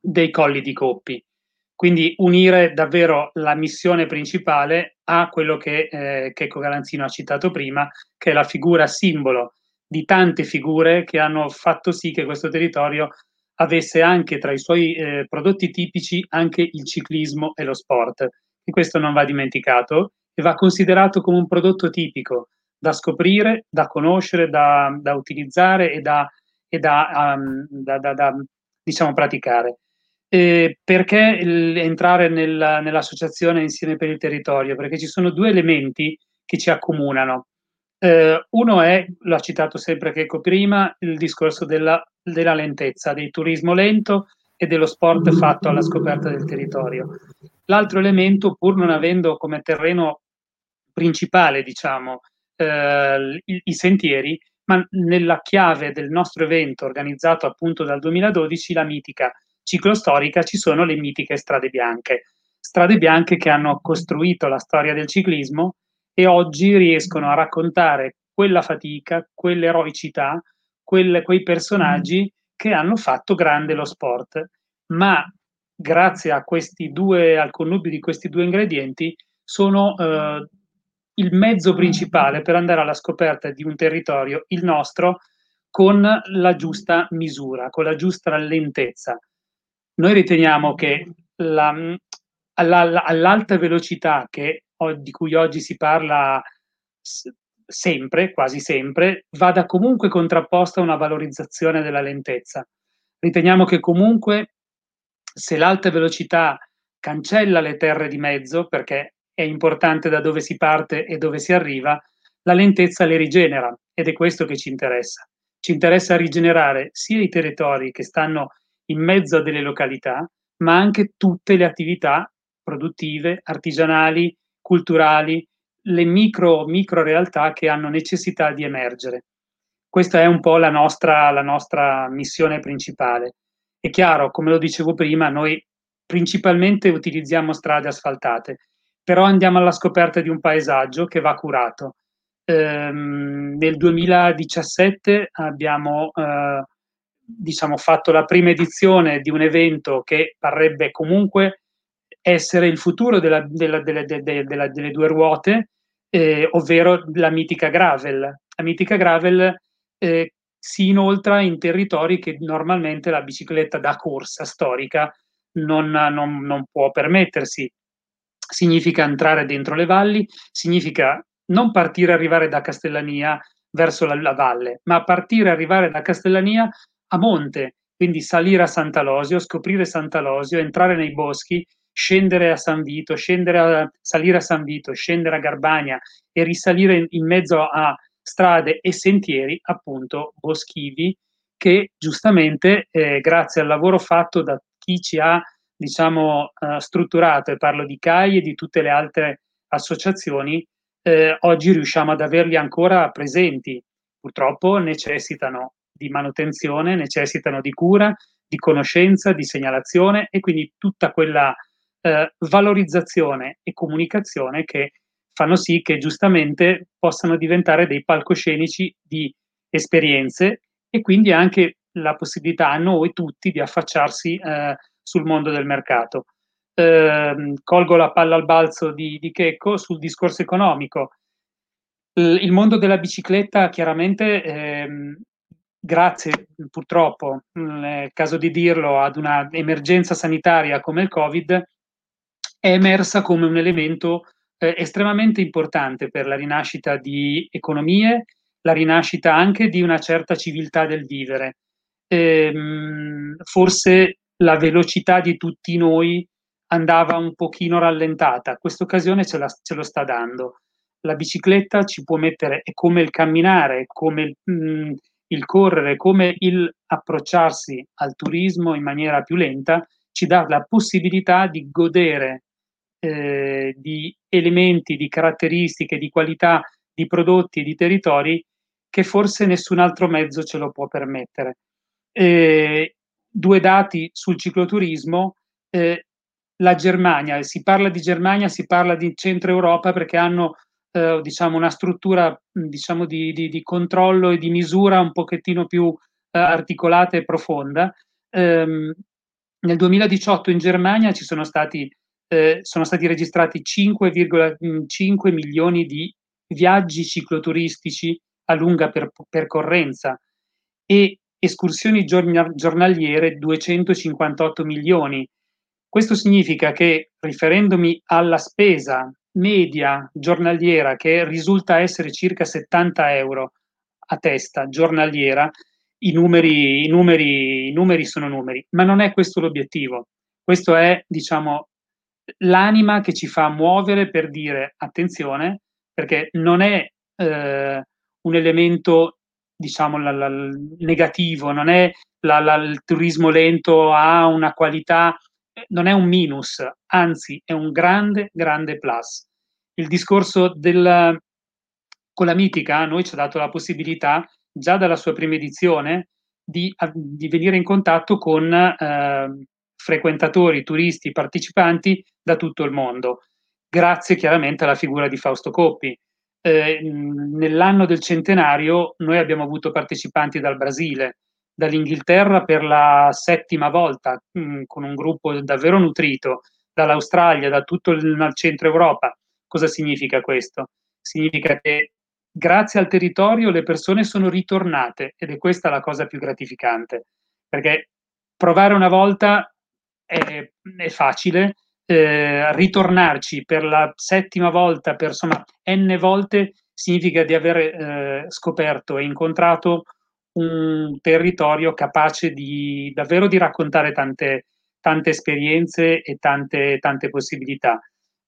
dei Colli di Coppi. Quindi unire davvero la missione principale a quello che eh, Checco Galanzino ha citato prima, che è la figura simbolo di tante figure che hanno fatto sì che questo territorio avesse anche tra i suoi eh, prodotti tipici anche il ciclismo e lo sport e questo non va dimenticato e va considerato come un prodotto tipico da scoprire, da conoscere, da, da utilizzare e da, e da, um, da, diciamo, praticare. E perché il, entrare nel, nell'associazione Insieme per il Territorio? Perché ci sono due elementi che ci accomunano. Eh, uno è, l'ha citato sempre Checo prima, il discorso della, della lentezza, del turismo lento e dello sport fatto alla scoperta del territorio. L'altro elemento, pur non avendo come terreno principale, diciamo, eh, i, i, sentieri, ma nella chiave del nostro evento organizzato appunto dal 2012, la mitica ciclostorica, ci sono le mitiche strade bianche. Strade bianche che hanno costruito la storia del ciclismo e oggi riescono a raccontare quella fatica, quell'eroicità, quelle, quei personaggi che hanno fatto grande lo sport. Ma grazie a questi due, al connubio di questi due ingredienti, sono eh, il mezzo principale per andare alla scoperta di un territorio, il nostro, con la giusta misura, con la giusta lentezza. Noi riteniamo che la, alla, all'alta velocità che, di cui oggi si parla sempre, quasi sempre, vada comunque contrapposta una valorizzazione della lentezza. Riteniamo che comunque se l'alta velocità cancella le terre di mezzo, perché è importante da dove si parte e dove si arriva, la lentezza le rigenera ed è questo che ci interessa. Ci interessa rigenerare sia i territori che stanno in mezzo a delle località, ma anche tutte le attività produttive, artigianali, culturali, le micro, micro realtà che hanno necessità di emergere. Questa è un po' la nostra, la nostra missione principale. È chiaro, come lo dicevo prima, noi principalmente utilizziamo strade asfaltate, però andiamo alla scoperta di un paesaggio che va curato. Ehm, nel 2017 abbiamo eh, diciamo, fatto la prima edizione di un evento che parrebbe comunque essere il futuro della, della, della, delle due ruote, eh, ovvero la mitica gravel. La mitica gravel eh, si inoltra in territori che normalmente la bicicletta da corsa storica non, non, non può permettersi. Significa entrare dentro le valli, significa non partire arrivare da Castellania verso la, la, valle, ma partire arrivare da Castellania a monte, quindi salire a Sant'Alosio, scoprire Sant'Alosio, entrare nei boschi scendere a San Vito, scendere a, salire a San Vito, scendere a Garbania e risalire in, in mezzo a strade e sentieri appunto boschivi che giustamente eh, grazie al lavoro fatto da chi ci ha diciamo uh, strutturato e parlo di CAI e di tutte le altre associazioni eh, oggi riusciamo ad averli ancora presenti. Purtroppo necessitano di manutenzione necessitano di cura di conoscenza di segnalazione e quindi tutta quella eh, valorizzazione e comunicazione che fanno sì che giustamente possano diventare dei palcoscenici di esperienze e quindi anche la possibilità a noi tutti di affacciarsi eh, sul mondo del mercato. Eh, colgo la palla al balzo di, di Checco sul discorso economico. Il mondo della bicicletta chiaramente, ehm, grazie purtroppo, è caso di dirlo, ad una emergenza sanitaria come il Covid, è emersa come un elemento eh, estremamente importante per la rinascita di economie, la rinascita anche di una certa civiltà del vivere. Ehm, forse la velocità di tutti noi andava un pochino rallentata, questa occasione ce, ce lo sta dando. La bicicletta ci può mettere, è come il camminare, come il, mh, mm, il correre, come il approcciarsi al turismo in maniera più lenta, ci dà la possibilità di godere eh, di elementi, di caratteristiche, di qualità di prodotti e di territori che forse nessun altro mezzo ce lo può permettere. Eh, due dati sul cicloturismo. Eh, la Germania, si parla di Germania, si parla di centro Europa perché hanno eh, diciamo una struttura diciamo di, di, di, controllo e di misura un pochettino più eh, articolata e profonda. Ehm, nel 2018 in Germania ci sono stati eh, sono stati registrati 5,5 milioni di viaggi cicloturistici a lunga per- percorrenza e escursioni giorn- giornaliere 258 milioni. Questo significa che, riferendomi alla spesa media giornaliera, che risulta essere circa 70 euro a testa giornaliera, i numeri, i numeri, i numeri sono numeri, ma non è questo l'obiettivo. Questo è, diciamo, l'anima che ci fa muovere per dire attenzione, perché non è eh, un elemento, diciamo, la, la, negativo, non è la, il turismo lento ha una qualità, non è un minus, anzi è un grande, grande plus. Il discorso del, con la mitica a noi ci ha dato la possibilità, già dalla sua prima edizione, di, di venire in contatto con eh, frequentatori, turisti, partecipanti da tutto il mondo, grazie chiaramente alla figura di Fausto Coppi. Eh, nell'anno del centenario noi abbiamo avuto partecipanti dal Brasile, dall'Inghilterra per la settima volta, mh, mm, con un gruppo davvero nutrito, dall'Australia, da tutto il centro Europa. Cosa significa questo? Significa che grazie al territorio le persone sono ritornate ed è questa la cosa più gratificante, perché provare una volta è, è facile, eh, ritornarci per la settima volta, per insomma n volte, significa di aver eh, scoperto e incontrato un territorio capace di davvero di raccontare tante, tante esperienze e tante, tante possibilità.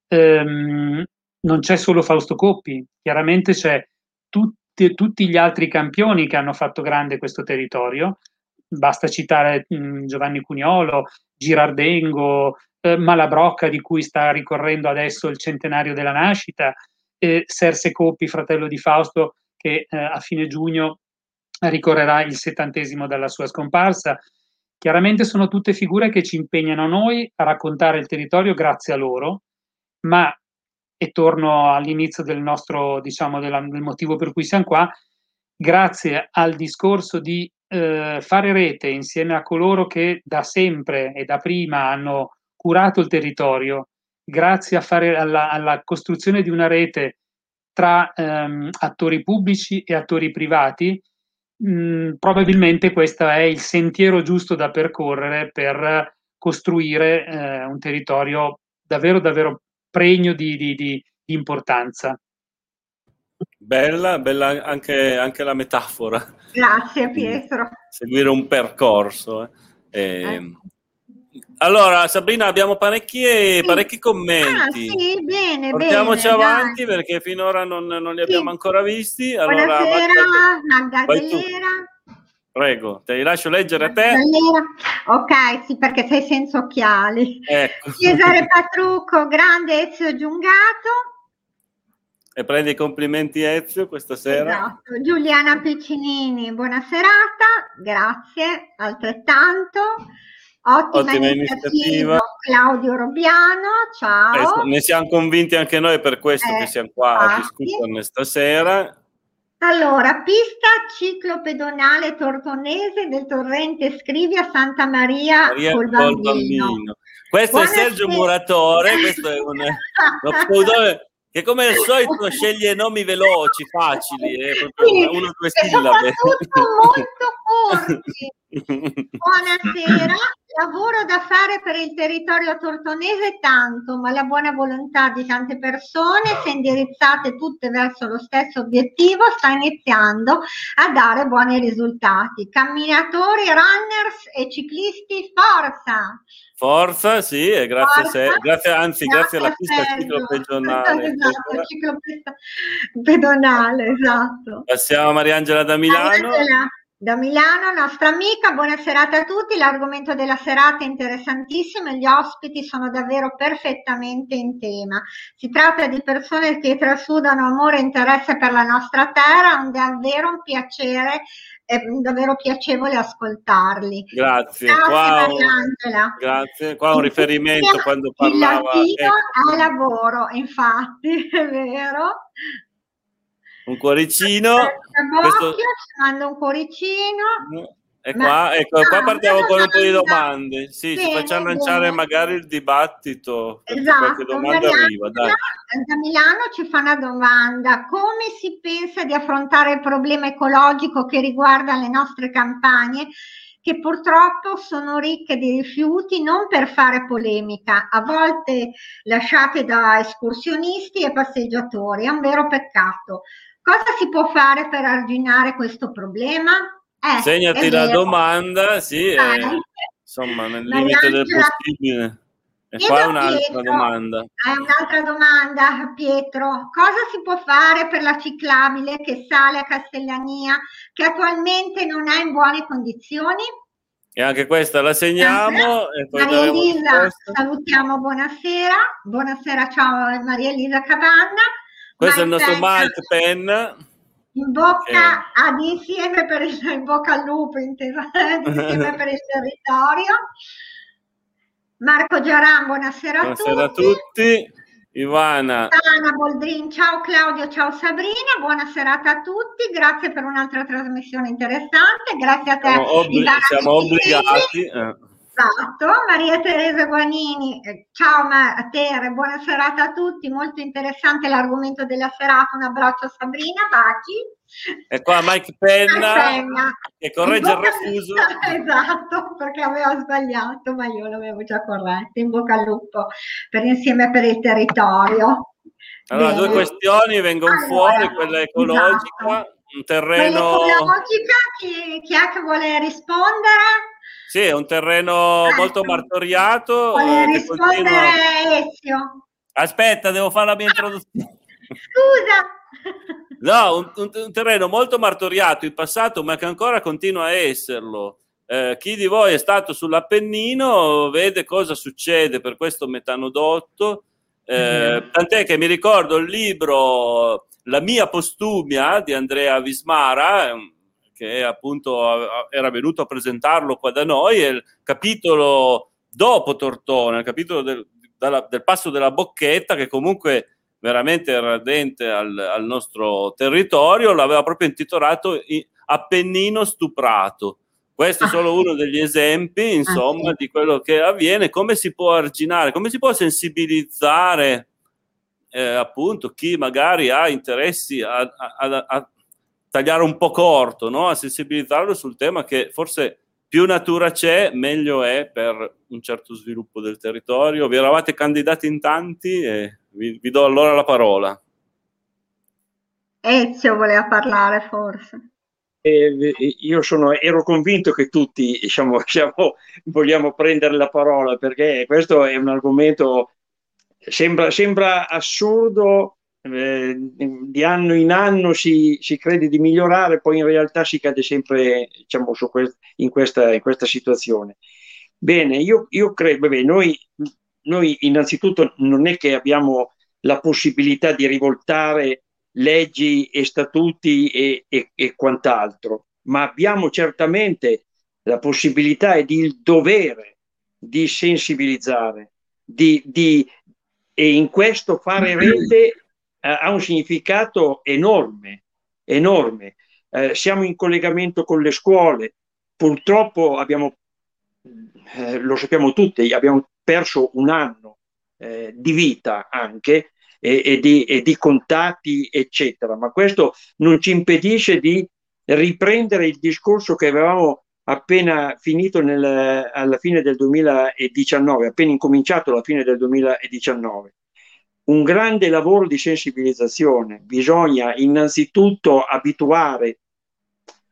Um, non c'è solo Fausto Coppi, chiaramente c'è tutti, tutti gli altri campioni che hanno fatto grande questo territorio, basta citare mh, Giovanni Cuniolo, Girardengo, eh, Malabrocca di cui sta ricorrendo adesso il centenario della nascita, eh, Serse Coppi, fratello di Fausto, che eh, a fine giugno ricorrerà il settantesimo dalla sua scomparsa. Chiaramente sono tutte figure che ci impegnano noi a raccontare il territorio grazie a loro, ma, e torno all'inizio del nostro, diciamo, della, del motivo per cui siamo qua, grazie al discorso di eh, fare rete insieme a coloro che da sempre e da prima hanno curato il territorio, grazie fare, alla, alla, costruzione di una rete tra ehm, attori pubblici e attori privati, mh, mm, probabilmente questo è il sentiero giusto da percorrere per costruire eh, un territorio davvero, davvero pregno di, di, di, di importanza. Bella, bella anche, anche la metafora. Grazie Pietro. Seguire un percorso. Eh. Eh. Allora, Sabrina, abbiamo parecchi, sì. parecchi commenti. Ah, sì, bene, Portiamoci bene, avanti dai. perché finora non, non li abbiamo sì. ancora visti. Allora, Buonasera, Magdalena. Prego, te li lascio leggere a te. Ok, sì, perché sei senza occhiali. Ecco. Cesare Patrucco, grande Ezio Giungato. E prendi i complimenti Ezio questa sera. Esatto. Giuliana Piccinini, buona serata, grazie, altrettanto. Ottima, Ottima iniziativa. Claudio Robiano, ciao. Eh, ne siamo convinti anche noi per questo eh, che siamo qua infatti. a discuterne stasera. Allora, pista ciclopedonale tortonese del torrente Scrivi a Santa Maria, Maria col bambino. bambino. Questo Buonasera. è Sergio Muratore, questo è un, uno pseudonimo che come al solito sceglie nomi veloci, facili, eh, sì, uno o due sillabe. Soprattutto molto corti. Buonasera, lavoro da fare per il territorio tortonese tanto, ma la buona volontà di tante persone, se indirizzate tutte verso lo stesso obiettivo, sta iniziando a dare buoni risultati. Camminatori, runners e ciclisti, forza! Forza, sì, e grazie, Forza. Se, grazie anzi, grazie, grazie alla pista ciclopedonale. Esatto, ciclopista pedonale, esatto. Passiamo a Mariangela da Milano. Mariangela. Da Milano, nostra amica, buona serata a tutti. L'argomento della serata è interessantissimo e gli ospiti sono davvero perfettamente in tema. Si tratta di persone che trasudano amore e interesse per la nostra terra, è davvero un piacere, è davvero piacevole ascoltarli. Grazie. Grazie qua Mariangela. Grazie, qua un riferimento quando parlava... Il latino ecco. a lavoro, infatti, è vero un cuoricino. Questo... Ci manda un cuoricino. E qua, ecco, qua partiamo con un po' di domande. Sì, bene, ci facciamo lanciare magari il dibattito. Esatto. Domanda Mariana, arriva. Dai. Da Milano ci fa una domanda. Come si pensa di affrontare il problema ecologico che riguarda le nostre campagne? che purtroppo sono ricche di rifiuti non per fare polemica, a volte lasciate da escursionisti e passeggiatori, è un vero peccato. Cosa si può fare per arginare questo problema? Eh, Segnati la domanda, sì, eh, insomma, nel limite del possibile. E qua è un'altra Pietro, domanda. È un'altra domanda, Pietro. Cosa si può fare per la ciclabile che sale a Castellania, che attualmente non è in buone condizioni? E anche questa la segniamo. E poi Maria Elisa, salutiamo, buonasera. Buonasera, ciao Maria Elisa Cavanna. Questo Mike è il nostro. Mike Penn. In bocca eh. ad insieme per il, in bocca al lupo, insieme per il territorio. Marco Giaran, buonasera, buonasera a tutti. a tutti. Ivana. Anna Boldrin, ciao Claudio, ciao Sabrina, buona serata a tutti, grazie per un'altra trasmissione interessante, grazie a te. Siamo, obbli- siamo obbligati. Eh. Esatto, Maria Teresa Guanini, eh, ciao a Tere, buona serata a tutti, molto interessante l'argomento della serata, un abbraccio a Sabrina, baci. E qua Mike Penna, che corregge il refuso. Esatto, perché aveva sbagliato, ma io l'avevo già corretto. In bocca al lupo per insieme per il territorio. Allora, Bene. due questioni vengono allora, fuori, quella ecologica, esatto. un terreno... Quella ecologica, chi, chi è che vuole rispondere? Sì, è un terreno ecco. molto martoriato. Vuole rispondere continua... Ezio. Aspetta, devo fare la mia introduzione. Scusa. No, un, un, un, terreno molto martoriato in passato, ma che ancora continua a esserlo. Eh, chi di voi è stato sull'Appennino vede cosa succede per questo metanodotto. Eh, mm. Tant'è che mi ricordo il libro La mia postumia di Andrea Vismara, che appunto era venuto a presentarlo qua da noi, e il capitolo dopo Tortona, il capitolo del, dalla, del passo della bocchetta, che comunque veramente radente al, al nostro territorio, l'aveva proprio intitolato Appennino stuprato. Questo è solo uno degli esempi, insomma, di quello che avviene, come si può arginare, come si può sensibilizzare eh, appunto chi magari ha interessi a, a, a, tagliare un po' corto, no? a sensibilizzarlo sul tema che forse più natura c'è, meglio è per un certo sviluppo del territorio. Vi eravate candidati in tanti e vi, vi do allora la parola. Ezio voleva parlare forse. eh, io sono, ero convinto che tutti diciamo, diciamo, vogliamo prendere la parola perché questo è un argomento, sembra, sembra assurdo, eh, di anno in anno si, si, crede di migliorare, poi in realtà si cade sempre diciamo, quest, in, questa, in, questa, situazione. Bene, io, io credo, beh, noi, noi innanzitutto non è che abbiamo la possibilità di rivoltare leggi e statuti e, e, e quant'altro, ma abbiamo certamente la possibilità e il dovere di sensibilizzare, di, di, e in questo fare rete ha un significato enorme, enorme. Eh, siamo in collegamento con le scuole, purtroppo abbiamo, eh, lo sappiamo tutti, abbiamo perso un anno eh, di vita anche e, e, di, e di contatti, eccetera. Ma questo non ci impedisce di riprendere il discorso che avevamo appena finito nel, alla fine del 2019, appena incominciato alla fine del 2019. Un grande lavoro di sensibilizzazione. Bisogna innanzitutto abituare,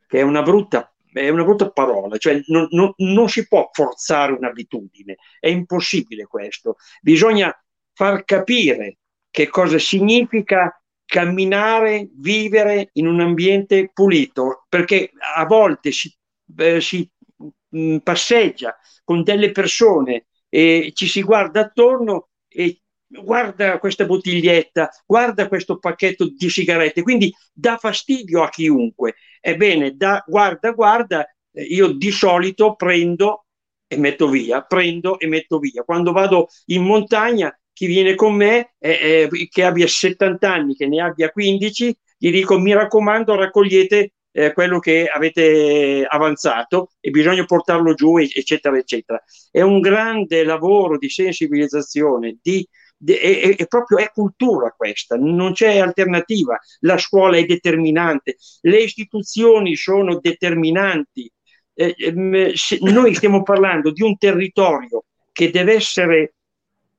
che è una brutta, è una brutta parola, cioè non, non, non si può forzare un'abitudine, è impossibile questo. Bisogna far capire che cosa significa camminare, vivere in un ambiente pulito, perché a volte si, eh, si mh, mm, passeggia con delle persone e ci si guarda attorno e guarda questa bottiglietta, guarda questo pacchetto di sigarette, quindi dà fastidio a chiunque. Ebbene, da, guarda, guarda, eh, io di solito prendo e metto via, prendo e metto via. Quando vado in montagna chi viene con me, eh, eh, che abbia 70 anni, che ne abbia 15, gli dico mi raccomando raccogliete eh, quello che avete avanzato e bisogna portarlo giù, eccetera, eccetera. È un grande lavoro di sensibilizzazione, di, di, è, è, proprio è cultura questa, non c'è alternativa. La scuola è determinante, le istituzioni sono determinanti. Eh, ehm, noi stiamo parlando di un territorio che deve essere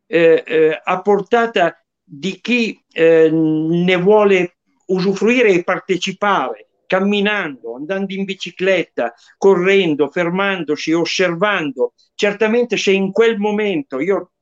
eh, eh, a portata di chi eh, ne vuole usufruire e partecipare, camminando, andando in bicicletta, correndo, fermandosi, osservando. Certamente se in quel momento io eh,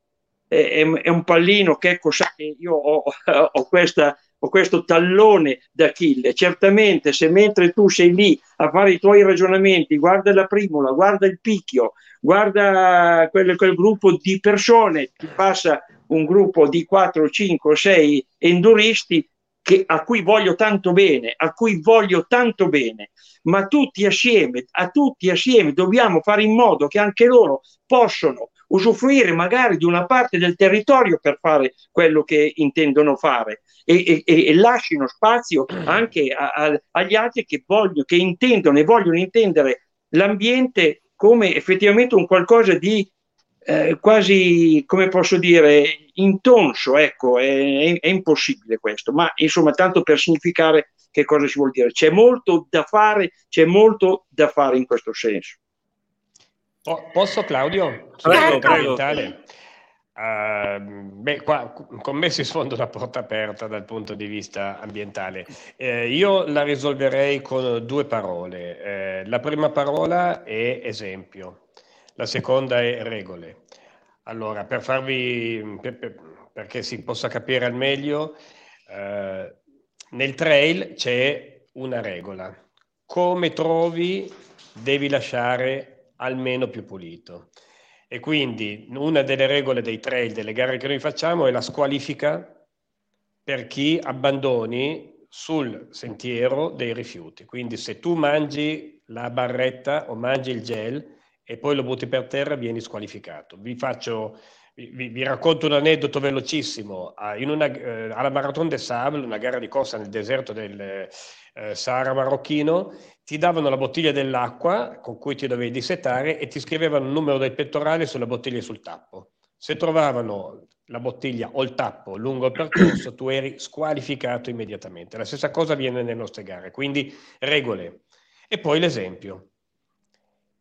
è, è, un pallino che ecco, sa che io ho, ho questa ho questo tallone d'Achille. Certamente, se mentre tu sei lì a fare i tuoi ragionamenti, guarda la primola, guarda il picchio, guarda quel, quel gruppo di persone, ti passa un gruppo di 4, 5, 6 enduristi che, a cui voglio tanto bene, a cui voglio tanto bene, ma tutti assieme, a tutti assieme dobbiamo fare in modo che anche loro possano usufruire magari di una parte del territorio per fare quello che intendono fare e, e, e lasciano spazio anche a, a, agli altri che, vogliono, che intendono e vogliono intendere l'ambiente come effettivamente un qualcosa di eh, quasi, come posso dire, intonso, ecco, è, è, impossibile questo, ma insomma, tanto per significare che cosa si vuol dire. C'è molto da fare, c'è molto da fare in questo senso. Posso Claudio? Prego, prego. Uh, beh, qua con me si sfonda una porta aperta dal punto di vista ambientale. Eh, io la risolverei con due parole. Eh, la prima parola è esempio, la seconda è regole. Allora, per farvi, per, per, perché si possa capire al meglio, eh, nel trail c'è una regola. Come trovi, devi lasciare almeno più pulito. E quindi una delle regole dei trail, delle gare che noi facciamo, è la squalifica per chi abbandoni sul sentiero dei rifiuti. Quindi se tu mangi la barretta o mangi il gel e poi lo butti per terra, vieni squalificato. Vi faccio vi, vi, racconto un aneddoto velocissimo. Ah, una, eh, alla Marathon des Sables, una gara di corsa nel deserto del eh, Sahara marocchino, ti davano la bottiglia dell'acqua con cui ti dovevi dissetare e ti scrivevano il numero del pettorale sulla bottiglia e sul tappo. Se trovavano la bottiglia o il tappo lungo il percorso, tu eri squalificato immediatamente. La stessa cosa avviene nelle nostre gare, quindi regole. E poi l'esempio.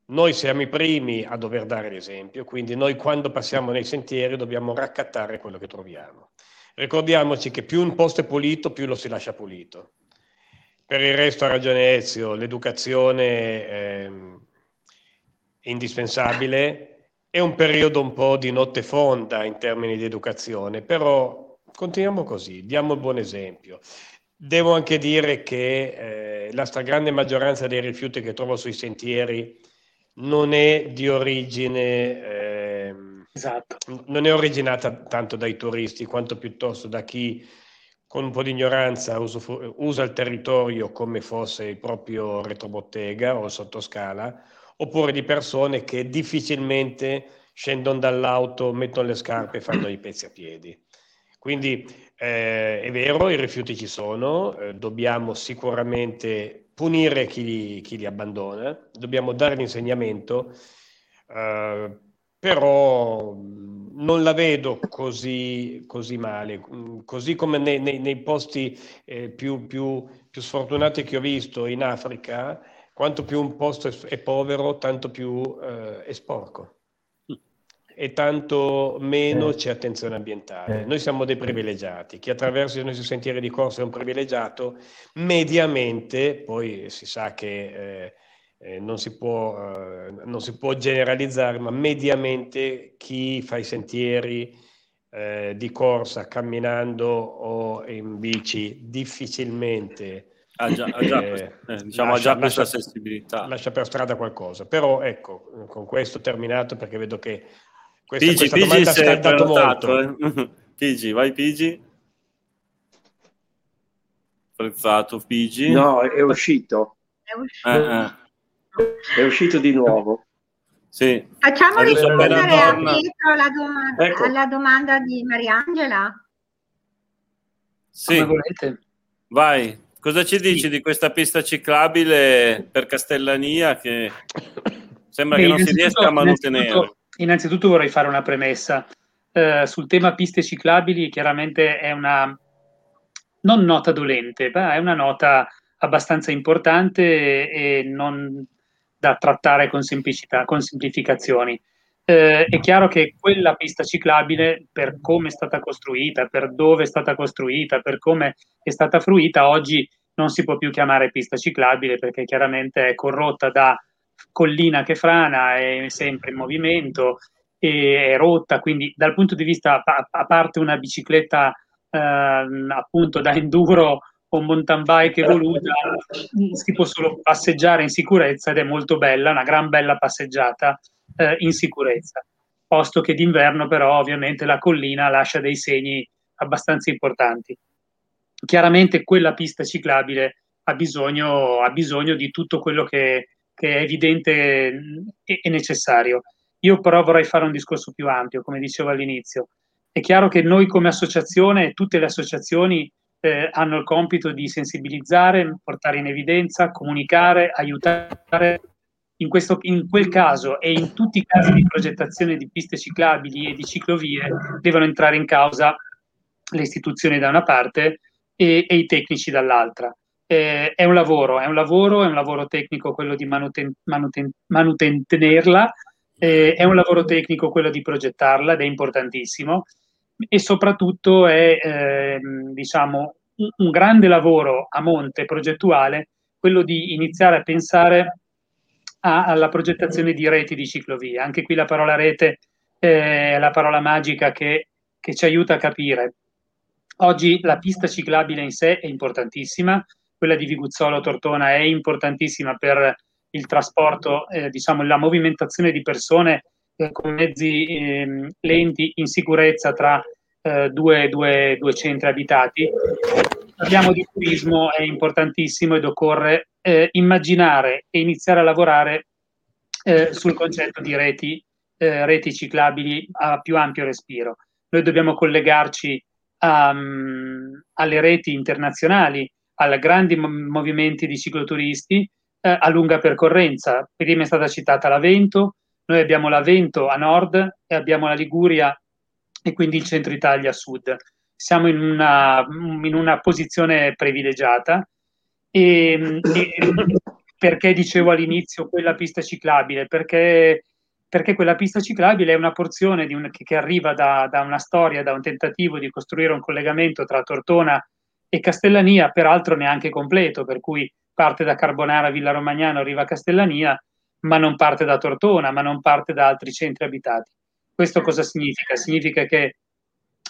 Noi siamo i primi a dover dare l'esempio, quindi noi quando passiamo nei sentieri dobbiamo raccattare quello che troviamo. Ricordiamoci che più un posto è pulito, più lo si lascia pulito Per il resto ha ragione Ezio, l'educazione è indispensabile, è un periodo un po' di notte fonda in termini di educazione, però continuiamo così, diamo il buon esempio. Devo anche dire che eh, la stragrande maggioranza dei rifiuti che trovo sui sentieri non è di origine, eh, esatto. non è originata tanto dai turisti quanto piuttosto da chi con un po' di ignoranza usa, il territorio come fosse il proprio retrobottega o sottoscala, oppure di persone che difficilmente scendono dall'auto, mettono le scarpe e fanno i pezzi a piedi. Quindi eh, è vero, i rifiuti ci sono, eh, dobbiamo sicuramente punire chi li, chi li, abbandona, dobbiamo dare l'insegnamento, eh, però non la vedo così, così male, così come nei, nei, nei posti eh, più, più, più, sfortunati che ho visto in Africa, quanto più un posto è, povero, tanto più eh, è sporco e tanto meno eh. c'è attenzione ambientale. Eh. Noi siamo dei privilegiati, chi attraversa i nostri sentieri di corsa è un privilegiato, mediamente, poi si sa che eh, eh, non, si può, eh, non, si può, generalizzare, ma mediamente chi fa i sentieri eh, di corsa camminando o in bici difficilmente... Ha già, ha già, eh, diciamo, lascia, ha già questa lascia, sensibilità. Lascia per strada qualcosa. Però ecco, con questo terminato perché vedo che questa, Pigi, questa Pigi si è prenotato. Eh? Pigi, vai Pigi. Apprezzato Pigi. No, è uscito. È uscito, eh, eh. È uscito di nuovo. Sì. Facciamo rispondere a Pietro alla, dom- ecco. alla domanda di Mariangela. Sì. Come volete. Vai. Cosa ci dici sì. di questa pista ciclabile per Castellania che sembra Beh, che non si riesca a mantenere? Innanzitutto vorrei fare una premessa. Eh, sul tema piste ciclabili chiaramente è una non nota dolente, ma è una nota abbastanza importante e non da trattare con semplicità, con semplificazioni. Eh, è chiaro che quella pista ciclabile, per come è stata costruita, per dove è stata costruita, per come è stata fruita, oggi non si può più chiamare pista ciclabile perché chiaramente è corrotta da collina che frana, è sempre in movimento, è rotta, quindi dal punto di vista, a parte una bicicletta eh, appunto da enduro o mountain bike evoluta, si può solo passeggiare in sicurezza ed è molto bella, una gran bella passeggiata eh, in sicurezza. Posto che d'inverno però ovviamente la collina lascia dei segni abbastanza importanti. Chiaramente quella pista ciclabile ha bisogno, ha bisogno di tutto quello che, che è evidente e necessario. Io però vorrei fare un discorso più ampio, come dicevo all'inizio. È chiaro che noi come associazione, tutte le associazioni eh, hanno il compito di sensibilizzare, portare in evidenza, comunicare, aiutare. In, questo, in quel caso e in tutti i casi di progettazione di piste ciclabili e di ciclovie devono entrare in causa le istituzioni da una parte e, e i tecnici dall'altra eh, è un lavoro, è un lavoro, è un lavoro tecnico quello di manuten- manuten- manutenerla, eh, è un lavoro tecnico quello di progettarla ed è importantissimo e soprattutto è eh, diciamo un, grande lavoro a monte progettuale quello di iniziare a pensare a, alla progettazione di reti di ciclovie. Anche qui la parola rete è la parola magica che, che ci aiuta a capire. Oggi la pista ciclabile in sé è importantissima, quella di Viguzzolo Tortona è importantissima per il trasporto, eh, diciamo la movimentazione di persone eh, con mezzi eh, lenti in sicurezza tra eh, due, due, due, centri abitati. Parliamo di turismo, è importantissimo ed occorre eh, immaginare e iniziare a lavorare eh, sul concetto di reti, reti ciclabili a più ampio respiro. Noi dobbiamo collegarci a, um, alle reti internazionali a grandi movimenti di cicloturisti eh, a lunga percorrenza. Prima è stata citata la Vento, noi abbiamo la Vento a nord e abbiamo la Liguria e quindi il centro Italia a sud. Siamo in una, in una posizione privilegiata e, e perché dicevo all'inizio quella pista ciclabile? Perché, perché quella pista ciclabile è una porzione un, che, che, arriva da, da, una storia, da un tentativo di costruire un collegamento tra Tortona e Castellania peraltro neanche completo, per cui parte da Carbonara, Villa Romagnano, arriva a Castellania, ma non parte da Tortona, ma non parte da altri centri abitati. Questo cosa significa? Significa che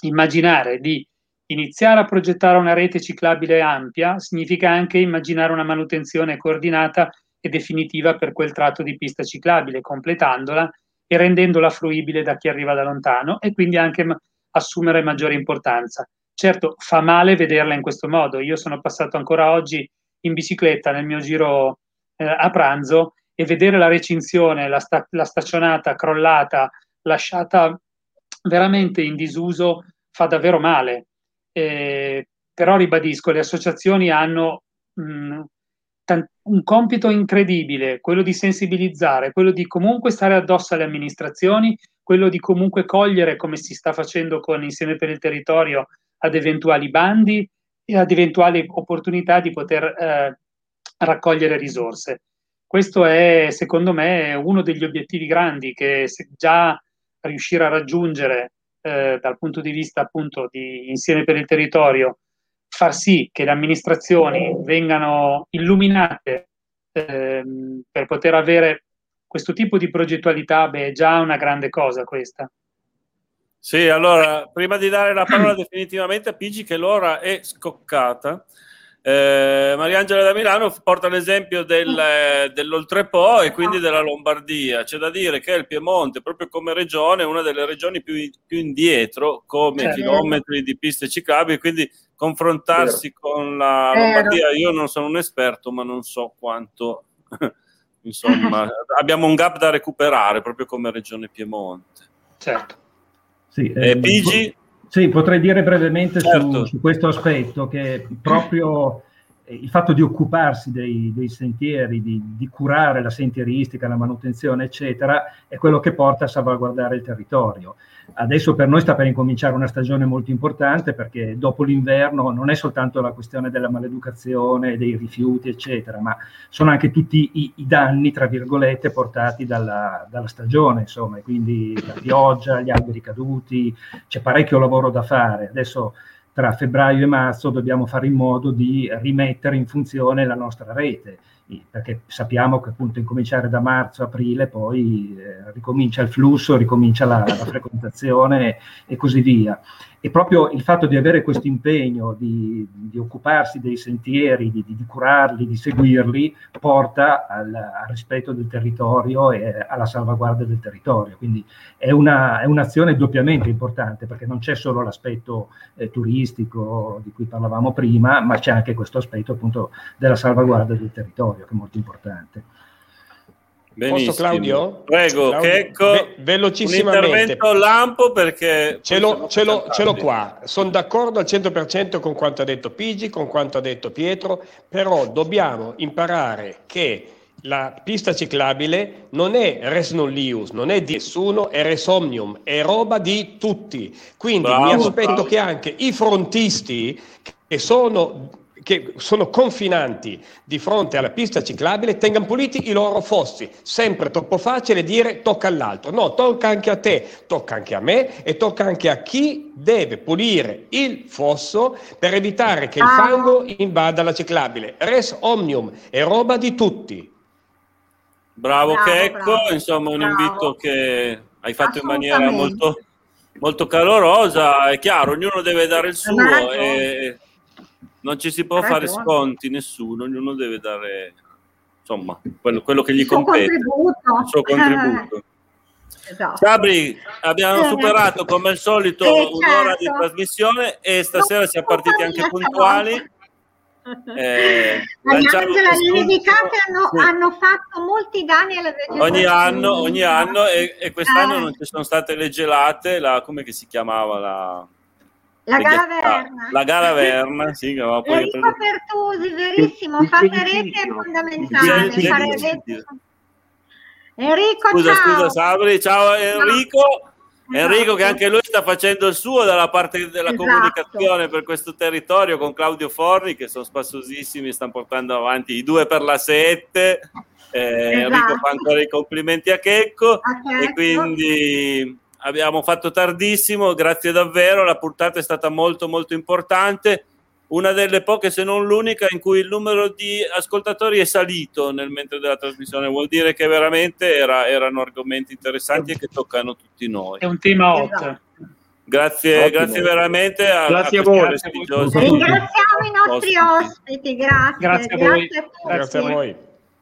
immaginare di iniziare a progettare una rete ciclabile ampia significa anche immaginare una manutenzione coordinata e definitiva per quel tratto di pista ciclabile, completandola e rendendola fruibile da chi arriva da lontano e quindi anche assumere maggiore importanza. Certo, fa male vederla in questo modo. Io sono passato ancora oggi in bicicletta nel mio giro eh, a pranzo e vedere la recinzione, la, sta- la staccionata crollata, lasciata veramente in disuso, fa davvero male. Eh, però ribadisco, le associazioni hanno mh, t- un compito incredibile, quello di sensibilizzare, quello di comunque stare addosso alle amministrazioni, quello di comunque cogliere, come si sta facendo con Insieme per il Territorio, ad eventuali bandi e ad eventuali opportunità di poter eh, raccogliere risorse. Questo è, secondo me, uno degli obiettivi grandi che già riuscire a raggiungere eh, dal punto di vista appunto di insieme per il territorio, far sì che le amministrazioni vengano illuminate ehm, per poter avere questo tipo di progettualità, beh, è già una grande cosa questa. Sì, allora, prima di dare la parola definitivamente a Pigi, che l'ora è scoccata, eh, Mariangela da Milano porta l'esempio del, eh, dell'Oltrepo e quindi della Lombardia. C'è da dire che il Piemonte, proprio come regione, è una delle regioni più, più indietro come certo. chilometri di piste ciclabili, quindi confrontarsi Vero. con la Lombardia, io non sono un esperto, ma non so quanto... Insomma, abbiamo un gap da recuperare proprio come regione Piemonte. Certo. Sì, eh, Pigi? Sì, potrei dire brevemente certo. su, su, questo aspetto che proprio il fatto di occuparsi dei, dei sentieri, di, di, curare la sentieristica, la manutenzione, eccetera, è quello che porta a salvaguardare il territorio. Adesso per noi sta per incominciare una stagione molto importante perché dopo l'inverno non è soltanto la questione della maleducazione, dei rifiuti, eccetera, ma sono anche tutti i, i danni, tra virgolette, portati dalla, dalla stagione, insomma, quindi la pioggia, gli alberi caduti, c'è parecchio lavoro da fare. Adesso tra febbraio e marzo dobbiamo fare in modo di rimettere in funzione la nostra rete perché sappiamo che appunto incominciare da marzo, aprile, poi eh, ricomincia il flusso, ricomincia la, la frequentazione e, così via. E proprio il fatto di avere questo impegno di, di occuparsi dei sentieri, di, di, curarli, di seguirli, porta al, al, rispetto del territorio e alla salvaguardia del territorio. Quindi è, una, è un'azione doppiamente importante perché non c'è solo l'aspetto eh, turistico di cui parlavamo prima, ma c'è anche questo aspetto appunto della salvaguardia del territorio che è molto importante. Benissimo. Posso Claudio? Prego, Claudio, Checco, ve- velocissimamente. Un intervento lampo perché... Ce l'ho, ce l'ho, ce l'ho qua, sono d'accordo al 100% con quanto ha detto Pigi, con quanto ha detto Pietro, però dobbiamo imparare che la pista ciclabile non è res non lius, non è di nessuno, è res omnium, è roba di tutti. Quindi bravo, mi aspetto bravo. che anche i frontisti che sono che sono confinanti di fronte alla pista ciclabile tengano puliti i loro fossi. Sempre troppo facile dire tocca all'altro. No, tocca anche a te, tocca anche a me e tocca anche a chi deve pulire il fosso per evitare che il ah. fango invada la ciclabile. Res omnium è roba di tutti. Bravo, bravo Checco, bravo. insomma un bravo. invito che hai fatto in maniera molto, molto calorosa. È chiaro, ognuno deve dare il suo. E non ci si può fare sconti nessuno, ognuno deve dare insomma quello, quello che gli il compete, contributo. il suo contributo. Esatto. Sabri, abbiamo superato come al solito eh, un'ora certo. di trasmissione e stasera siamo partiti anche puntuali. Eh, Mariangela, le nevicate hanno, sì. hanno, fatto molti danni alla vegetazione. Ogni anno, ogni anno e, e quest'anno eh. non ci sono state le gelate, la, come si chiamava la la gara Verna. La gara Verna, sì. Che poi Enrico preso... Pertusi, verissimo, fare rete è fondamentale. Fare rete... Enrico, scusa, ciao. Scusa, Sabri, ciao Enrico. No. Enrico che anche lui sta facendo il suo dalla parte della esatto. comunicazione per questo territorio con Claudio Forni che sono spassosissimi, stanno portando avanti i due per la sette. Eh, esatto. Enrico fa ancora i complimenti a Checco a e quindi abbiamo fatto tardissimo, grazie davvero, la puntata è stata molto molto importante. una delle poche, se non l'unica, in cui il numero di ascoltatori è salito nel mentre della trasmissione. Vuol dire che veramente era, erano argomenti interessanti e che toccano tutti noi. È un tema hot. Esatto. Grazie, grazie veramente a, Grazie a questi voi. Ringraziamo i nostri ospiti. grazie. Grazie a voi. a. Grazie a voi.